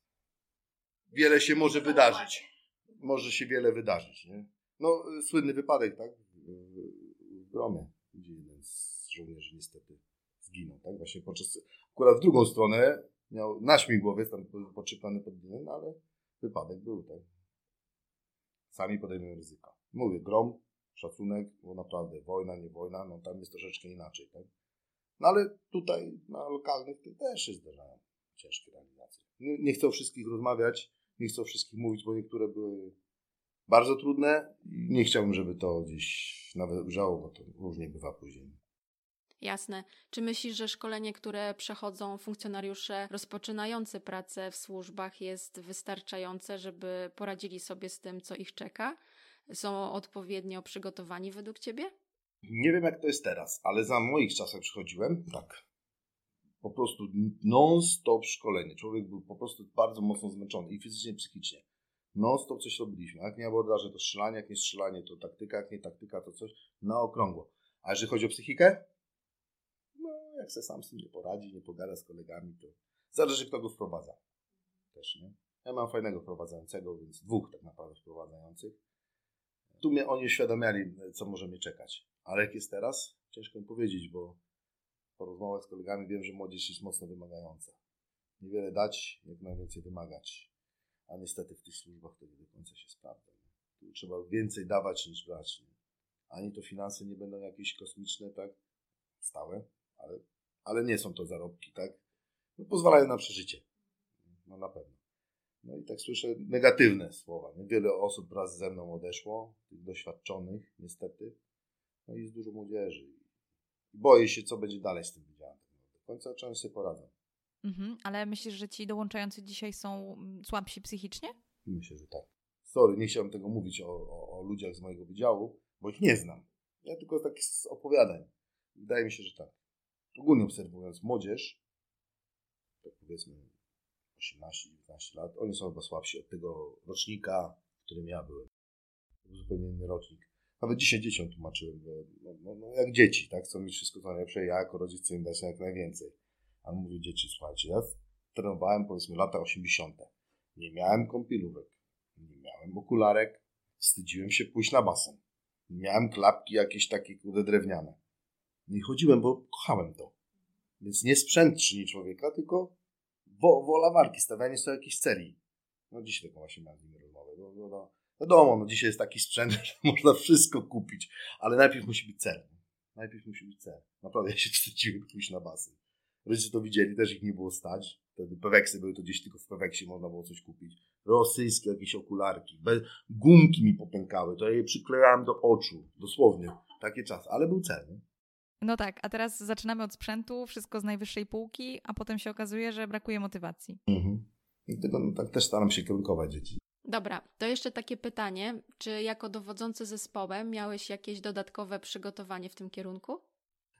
wiele się może wydarzyć. Może się wiele wydarzyć, nie? No, słynny wypadek, tak? W Gromie, gdzie jeden z żołnierzy niestety zginął, tak? Właśnie podczas, akurat w drugą stronę miał na śmigłowiec, tam poczepiony pod dym, ale wypadek był, tak? Sami podejmują ryzyko. Mówię, Grom, szacunek, bo naprawdę wojna, nie wojna, no tam jest troszeczkę inaczej, tak? No ale tutaj na lokalnych też się zdarzają ciężkie realizacje. Nie, nie chcę o wszystkich rozmawiać, nie chcę o wszystkich mówić, bo niektóre były bardzo trudne i nie chciałbym, żeby to gdzieś nawet grzało, bo to różnie bywa później. Jasne. Czy myślisz, że szkolenie, które przechodzą funkcjonariusze rozpoczynający pracę w służbach jest wystarczające, żeby poradzili sobie z tym, co ich czeka? Są odpowiednio przygotowani według Ciebie? Nie wiem, jak to jest teraz, ale za moich czasach przychodziłem, tak. Po prostu non-stop szkolenie. Człowiek był po prostu bardzo mocno zmęczony i fizycznie, i psychicznie. Non-stop coś robiliśmy. Jak nie abordaże, to strzelanie, jak nie strzelanie, to taktyka, jak nie taktyka, to coś na okrągło. A jeżeli chodzi o psychikę, jak se sam z tym nie poradzi, nie pogada z kolegami, to zależy kto go wprowadza. Też, nie? Ja mam fajnego wprowadzającego, więc dwóch tak naprawdę wprowadzających. Tu mnie oni uświadamiali, co może mnie czekać. Ale jak jest teraz? Ciężko mi powiedzieć, bo po rozmowach z kolegami wiem, że młodzież jest mocno wymagająca. Niewiele dać, jak najwięcej wymagać. A niestety w tych służbach to nie do końca się sprawdza. Tu trzeba więcej dawać niż brać. Ani to finanse nie będą jakieś kosmiczne, tak? Stałe, ale, ale nie są to zarobki, tak? No, pozwalają na przeżycie. No na pewno. No i tak słyszę negatywne słowa. Nie? Wiele osób wraz ze mną odeszło, tych doświadczonych, niestety. No i jest dużo młodzieży. Boję się, co będzie dalej z tym wydziałem. Do końca często sobie poradzą. Mhm, ale myślisz, że ci dołączający dzisiaj są mm, słabsi psychicznie? Myślę, że tak. Sorry, nie chciałem tego mówić o, o, o ludziach z mojego wydziału, bo ich nie znam. Ja tylko tak z opowiadań. Wydaje mi się, że tak. Ogólnie obserwując młodzież, tak powiedzmy 18-19 lat, oni są chyba słabsi od tego rocznika, w którym ja byłem. Zupełnie inny rocznik. Nawet dzisiaj dzieciom tłumaczyłem, że no, no, no, jak dzieci, tak? Chcą mieć wszystko co najlepsze, ja jako rodzic chcę im dać jak najwięcej. A mówię, dzieci, słuchajcie, ja trenowałem powiedzmy lata 80. Nie miałem kąpielówek, nie miałem okularek, wstydziłem się pójść na basen. Miałem klapki jakieś takie kude drewniane. No i chodziłem, bo kochałem to. Więc nie sprzęt czyni człowieka, tylko wo, wola walki, stawianie sobie jakichś celi. No dzisiaj taką właśnie miałem rozmowę. No, no, no, wiadomo, no dzisiaj jest taki sprzęt, że można wszystko kupić, ale najpierw musi być cel. Najpierw musi być cel. Naprawdę ja się wstydziłem pójść na basen. Rodzice to widzieli, też ich nie było stać. Wtedy peweksy były to gdzieś tylko w peweksie można było coś kupić. Rosyjskie jakieś okularki. Gumki mi popękały, to ja je przyklejałem do oczu. Dosłownie. Takie czasy. Ale był cel. Nie? No tak, a teraz zaczynamy od sprzętu, wszystko z najwyższej półki, a potem się okazuje, że brakuje motywacji. Mhm. I tego no, tak też staram się kierunkować dzieci. Dobra, to jeszcze takie pytanie. Czy jako dowodzący zespołem miałeś jakieś dodatkowe przygotowanie w tym kierunku?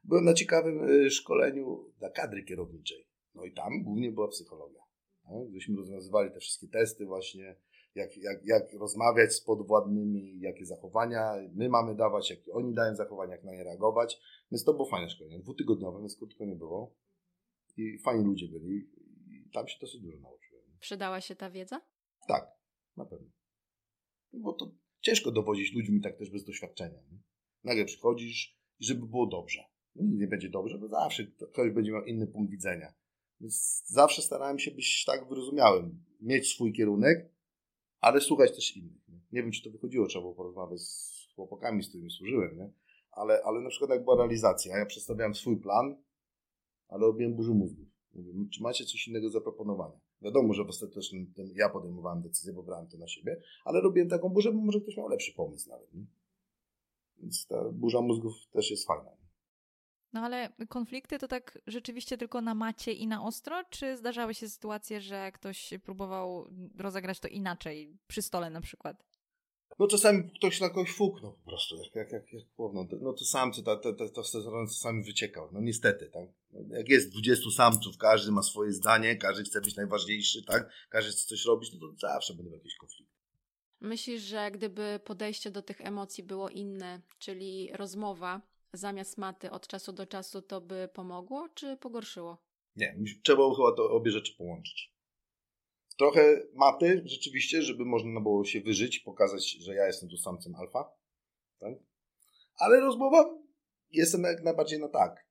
Byłem na ciekawym y, szkoleniu dla kadry kierowniczej. No i tam głównie była psychologia. No, Gdyśmy rozwiązywali te wszystkie testy właśnie, jak, jak, jak rozmawiać z podwładnymi, jakie zachowania my mamy dawać, jakie oni dają zachowania, jak na nie reagować. Więc to było fajne szkolenie. Dwutygodniowe, więc krótko nie było. I fajni ludzie byli. I tam się dosyć dużo nauczyłem. Przydała się ta wiedza? Tak, na pewno. Bo to ciężko dowodzić ludźmi tak też bez doświadczenia. Nie? Nagle przychodzisz i żeby było dobrze. Nigdy nie będzie dobrze, bo zawsze ktoś będzie miał inny punkt widzenia. Więc zawsze starałem się być tak wyrozumiałym. Mieć swój kierunek, ale słuchać też innych. Nie, nie wiem, czy to wychodziło, trzeba było porozmawiać z chłopakami, z którymi służyłem, nie? Ale, ale na przykład jak była realizacja, ja przedstawiałem swój plan, ale robiłem burzy mózgów. Mówię, czy macie coś innego do zaproponowania? Wiadomo, że w ostatecznym tym ja podejmowałem decyzję, bo brałem to na siebie, ale robiłem taką burzę, bo może ktoś miał lepszy pomysł nawet. Nie? Więc ta burza mózgów też jest fajna. No ale konflikty to tak rzeczywiście tylko na macie i na ostro, czy zdarzały się sytuacje, że ktoś próbował rozegrać to inaczej, przy stole na przykład? No czasami ktoś na kogoś fuknął po prostu, jak, jak, jak, jak no, to, no to samcy, to, to, to, to czasami wyciekał, no niestety, tak. No, jak jest 20 samców, każdy ma swoje zdanie, każdy chce być najważniejszy, tak, każdy chce coś robić, no to zawsze będą jakieś konflikty. Myślisz, że gdyby podejście do tych emocji było inne, czyli rozmowa zamiast maty od czasu do czasu, to by pomogło, czy pogorszyło? Nie, trzeba chyba to obie rzeczy połączyć. Trochę maty rzeczywiście, żeby można było się wyżyć, pokazać, że ja jestem tu samcem alfa. Tak? Ale rozmowa jestem jak najbardziej na tak.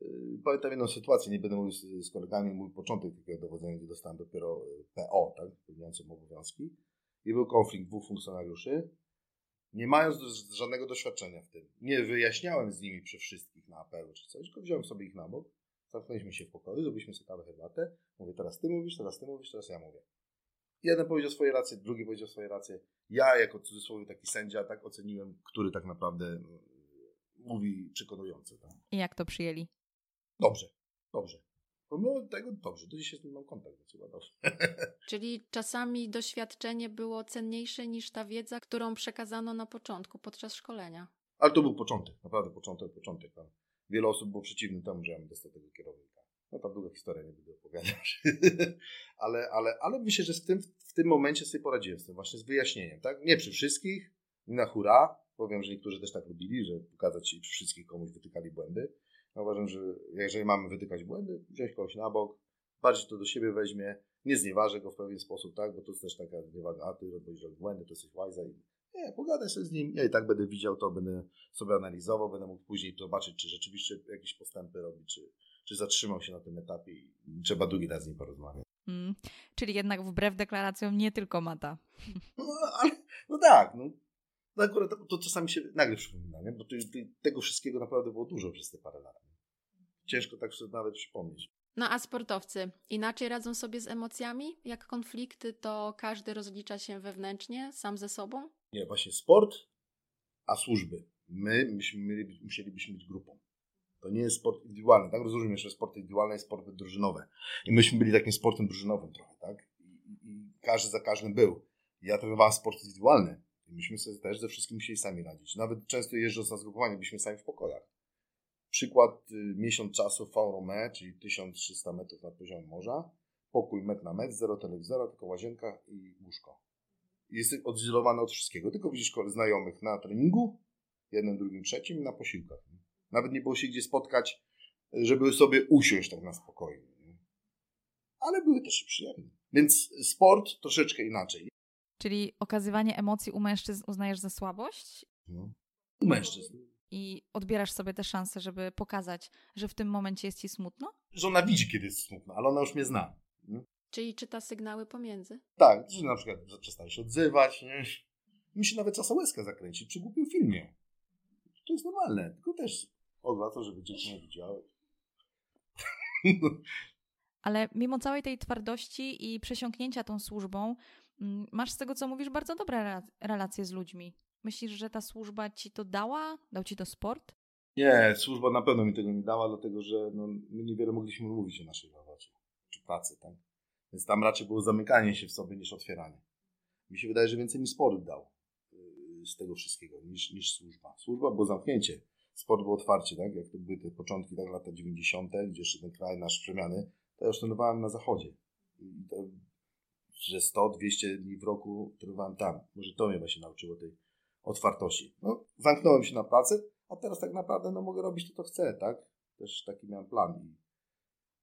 Yy, pamiętam jedną sytuację, nie będę mówił z, z kolegami, mój początek takiego dowodzenia, gdzie dostałem dopiero yy, PO, tak, pełniącym obowiązki. I był konflikt dwóch funkcjonariuszy, nie mając żadnego doświadczenia w tym. Nie wyjaśniałem z nimi przy wszystkich na apelu czy coś, tylko wziąłem sobie ich na bok, zamknęliśmy się w pokoju, zrobiliśmy sobie kawę, herbatę. Mówię, teraz ty mówisz, teraz ty mówisz, teraz ja mówię. Jeden powiedział swoje racje, drugi powiedział swoje racje. Ja, jako cudzysłowie taki sędzia, tak oceniłem, który tak naprawdę mm, mówi przekonująco. Tak? I jak to przyjęli? Dobrze, dobrze. Pomimo tego dobrze, do dzisiaj z nim mam kontakt, więc chyba dobrze. Czyli czasami doświadczenie było cenniejsze niż ta wiedza, którą przekazano na początku, podczas szkolenia. Ale to był początek, naprawdę początek, początek. Tam. Wiele osób było przeciwnym temu, że ja bym dostał tego kierownika. No ta długa historia, nie będę opowiadał. ale, ale, ale myślę, że w tym, w tym momencie sobie poradziłem z tym właśnie z wyjaśnieniem, tak? Nie przy wszystkich, nie na hura. Powiem, że niektórzy też tak lubili, że pokazać i przy wszystkich komuś wytykali błędy. Ja uważam, że jeżeli mamy wytykać błędy, wziąć kogoś na bok, bardziej to do siebie weźmie, nie znieważę go w pewien sposób, tak? Bo to jest też taka zniewaga, a ty robisz błędy, to jesteś łajza i nie, pogadaj sobie z nim, ja i tak będę widział to, będę sobie analizował, będę mógł później zobaczyć, czy rzeczywiście jakieś postępy robi, czy, czy zatrzymał się na tym etapie i trzeba drugi raz z nim porozmawiać. Mm, czyli jednak wbrew deklaracjom nie tylko mata. No, ale, no tak, no. No akurat to, to czasami się nagle przypomina, nie? bo to, to, tego wszystkiego naprawdę było dużo przez te parę lat. Ciężko tak sobie nawet przypomnieć. No a sportowcy inaczej radzą sobie z emocjami? Jak konflikty, to każdy rozlicza się wewnętrznie, sam ze sobą? Nie, właśnie sport, a służby. My myśmy musielibyśmy być grupą. To nie jest sport indywidualny, tak? Rozumiem, że sport indywidualny jest sporty drużynowe. I myśmy byli takim sportem drużynowym trochę, tak? I, i, i każdy za każdym był. Ja trenowałem sport indywidualny. I myśmy sobie też ze wszystkim musieli sami radzić. Nawet często jeżdżąc na zgrupowanie, byliśmy sami w pokojach. Przykład y, miesiąc czasu v Rome, czyli 1300 metrów nad poziomem morza. Pokój metr na metr, zero telewizora, tylko łazienka i łóżko. Jest odizolowany od wszystkiego. Tylko widzisz znajomych na treningu, jednym, drugim, trzecim i na posiłkach. Nawet nie było się gdzie spotkać, żeby sobie usiąść tak na spokojnie. Nie? Ale były też przyjemne. Więc sport troszeczkę inaczej. Czyli okazywanie emocji u mężczyzn uznajesz za słabość? No. U mężczyzn. I odbierasz sobie tę szansę, żeby pokazać, że w tym momencie jest ci smutno? Że ona widzi, kiedy jest smutno, ale ona już mnie zna. Nie? Czyli czyta sygnały pomiędzy? Tak, że na przykład że przestaje się odzywać, nie? Mi się nawet czasem łezka zakręci przy głupim filmie. To jest normalne, tylko też odwraca, żeby dzieci nie widziały. Ale mimo całej tej twardości i przesiąknięcia tą służbą, mm, masz z tego, co mówisz, bardzo dobre relacje z ludźmi. Myślisz, że ta służba ci to dała? Dał ci to sport? Nie, służba na pewno mi tego nie dała, dlatego że no, my niewiele mogliśmy mówić o naszej robocie czy pracy. Tak? Więc tam raczej było zamykanie się w sobie niż otwieranie. Mi się wydaje, że więcej mi sport dał yy, z tego wszystkiego niż, niż służba. Służba było zamknięcie, sport było otwarcie, tak? Jak to były te początki, tak, lata 90., gdzie jeszcze ten kraj nasz przemiany, to ja już trenowałem na zachodzie. I to, że 100-200 dni w roku trenowałem tam. Może to mnie właśnie nauczyło tej otwartości. No, zamknąłem się na pracę, a teraz tak naprawdę no, mogę robić to, co chcę, tak? Też taki miałem plan i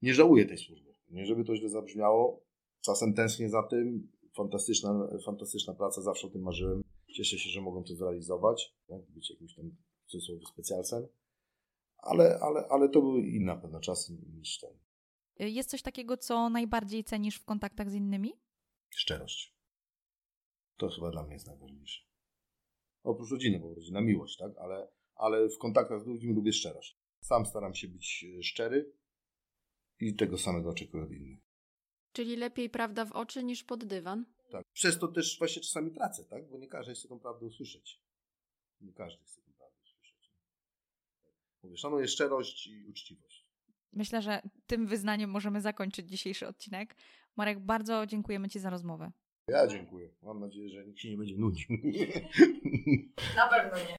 nie żałuję tej służby. Nie żeby to źle zabrzmiało, czasem tęsknię za tym. Fantastyczna, fantastyczna praca, zawsze o tym marzyłem. Cieszę się, że mogą to zrealizować, tak? być jakimś tam w cudzysłowie specjalcem. Ale, ale, ale to były inne pewne czasy niż ten. Jest coś takiego, co najbardziej cenisz w kontaktach z innymi? Szczerość. To chyba dla mnie jest najważniejsze. Oprócz rodziny, bo rodzina miłość, tak? Ale, ale w kontaktach z ludźmi lubię szczerość. Sam staram się być e, szczery i tego samego oczekuję od innych. Czyli lepiej prawda w oczy niż pod dywan? Tak. Przez to też właśnie czasami tracę, tak? Bo nie każdy chce tą prawdę usłyszeć. Nie każdy chce tą prawdę usłyszeć. Mówię, szanuję szczerość i uczciwość. Myślę, że tym wyznaniem możemy zakończyć dzisiejszy odcinek. Marek, bardzo dziękujemy Ci za rozmowę. Ja dziękuję. Mam nadzieję, że nikt się nie będzie nudził. Na pewno nie.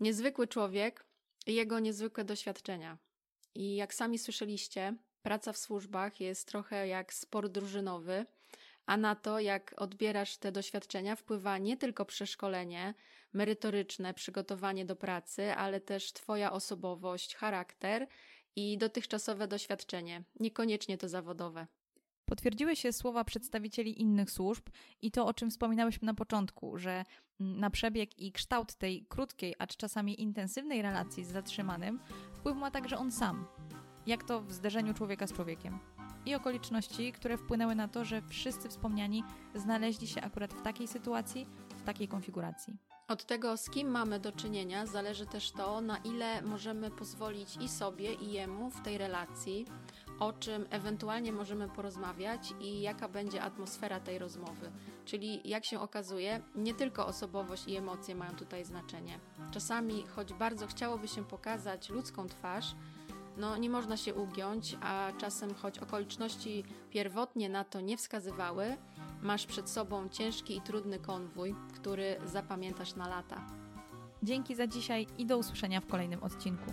Niezwykły człowiek i jego niezwykłe doświadczenia. I jak sami słyszeliście, praca w służbach jest trochę jak sport drużynowy, a na to, jak odbierasz te doświadczenia, wpływa nie tylko przeszkolenie, merytoryczne przygotowanie do pracy, ale też Twoja osobowość, charakter i dotychczasowe doświadczenie, niekoniecznie to zawodowe. Potwierdziły się słowa przedstawicieli innych służb i to, o czym wspominałyśmy na początku, że na przebieg i kształt tej krótkiej, acz czasami intensywnej relacji z zatrzymanym wpływ ma także on sam, jak to w zderzeniu człowieka z człowiekiem. I okoliczności, które wpłynęły na to, że wszyscy wspomniani znaleźli się akurat w takiej sytuacji, w takiej konfiguracji. Od tego, z kim mamy do czynienia, zależy też to, na ile możemy pozwolić i sobie, i jemu w tej relacji, o czym ewentualnie możemy porozmawiać i jaka będzie atmosfera tej rozmowy. Czyli, jak się okazuje, nie tylko osobowość i emocje mają tutaj znaczenie. Czasami, choć bardzo chciałoby się pokazać ludzką twarz, no nie można się ugiąć, a czasem, choć okoliczności pierwotnie na to nie wskazywały, masz przed sobą ciężki i trudny konwój, który zapamiętasz na lata. Dzięki za dzisiaj i do usłyszenia w kolejnym odcinku.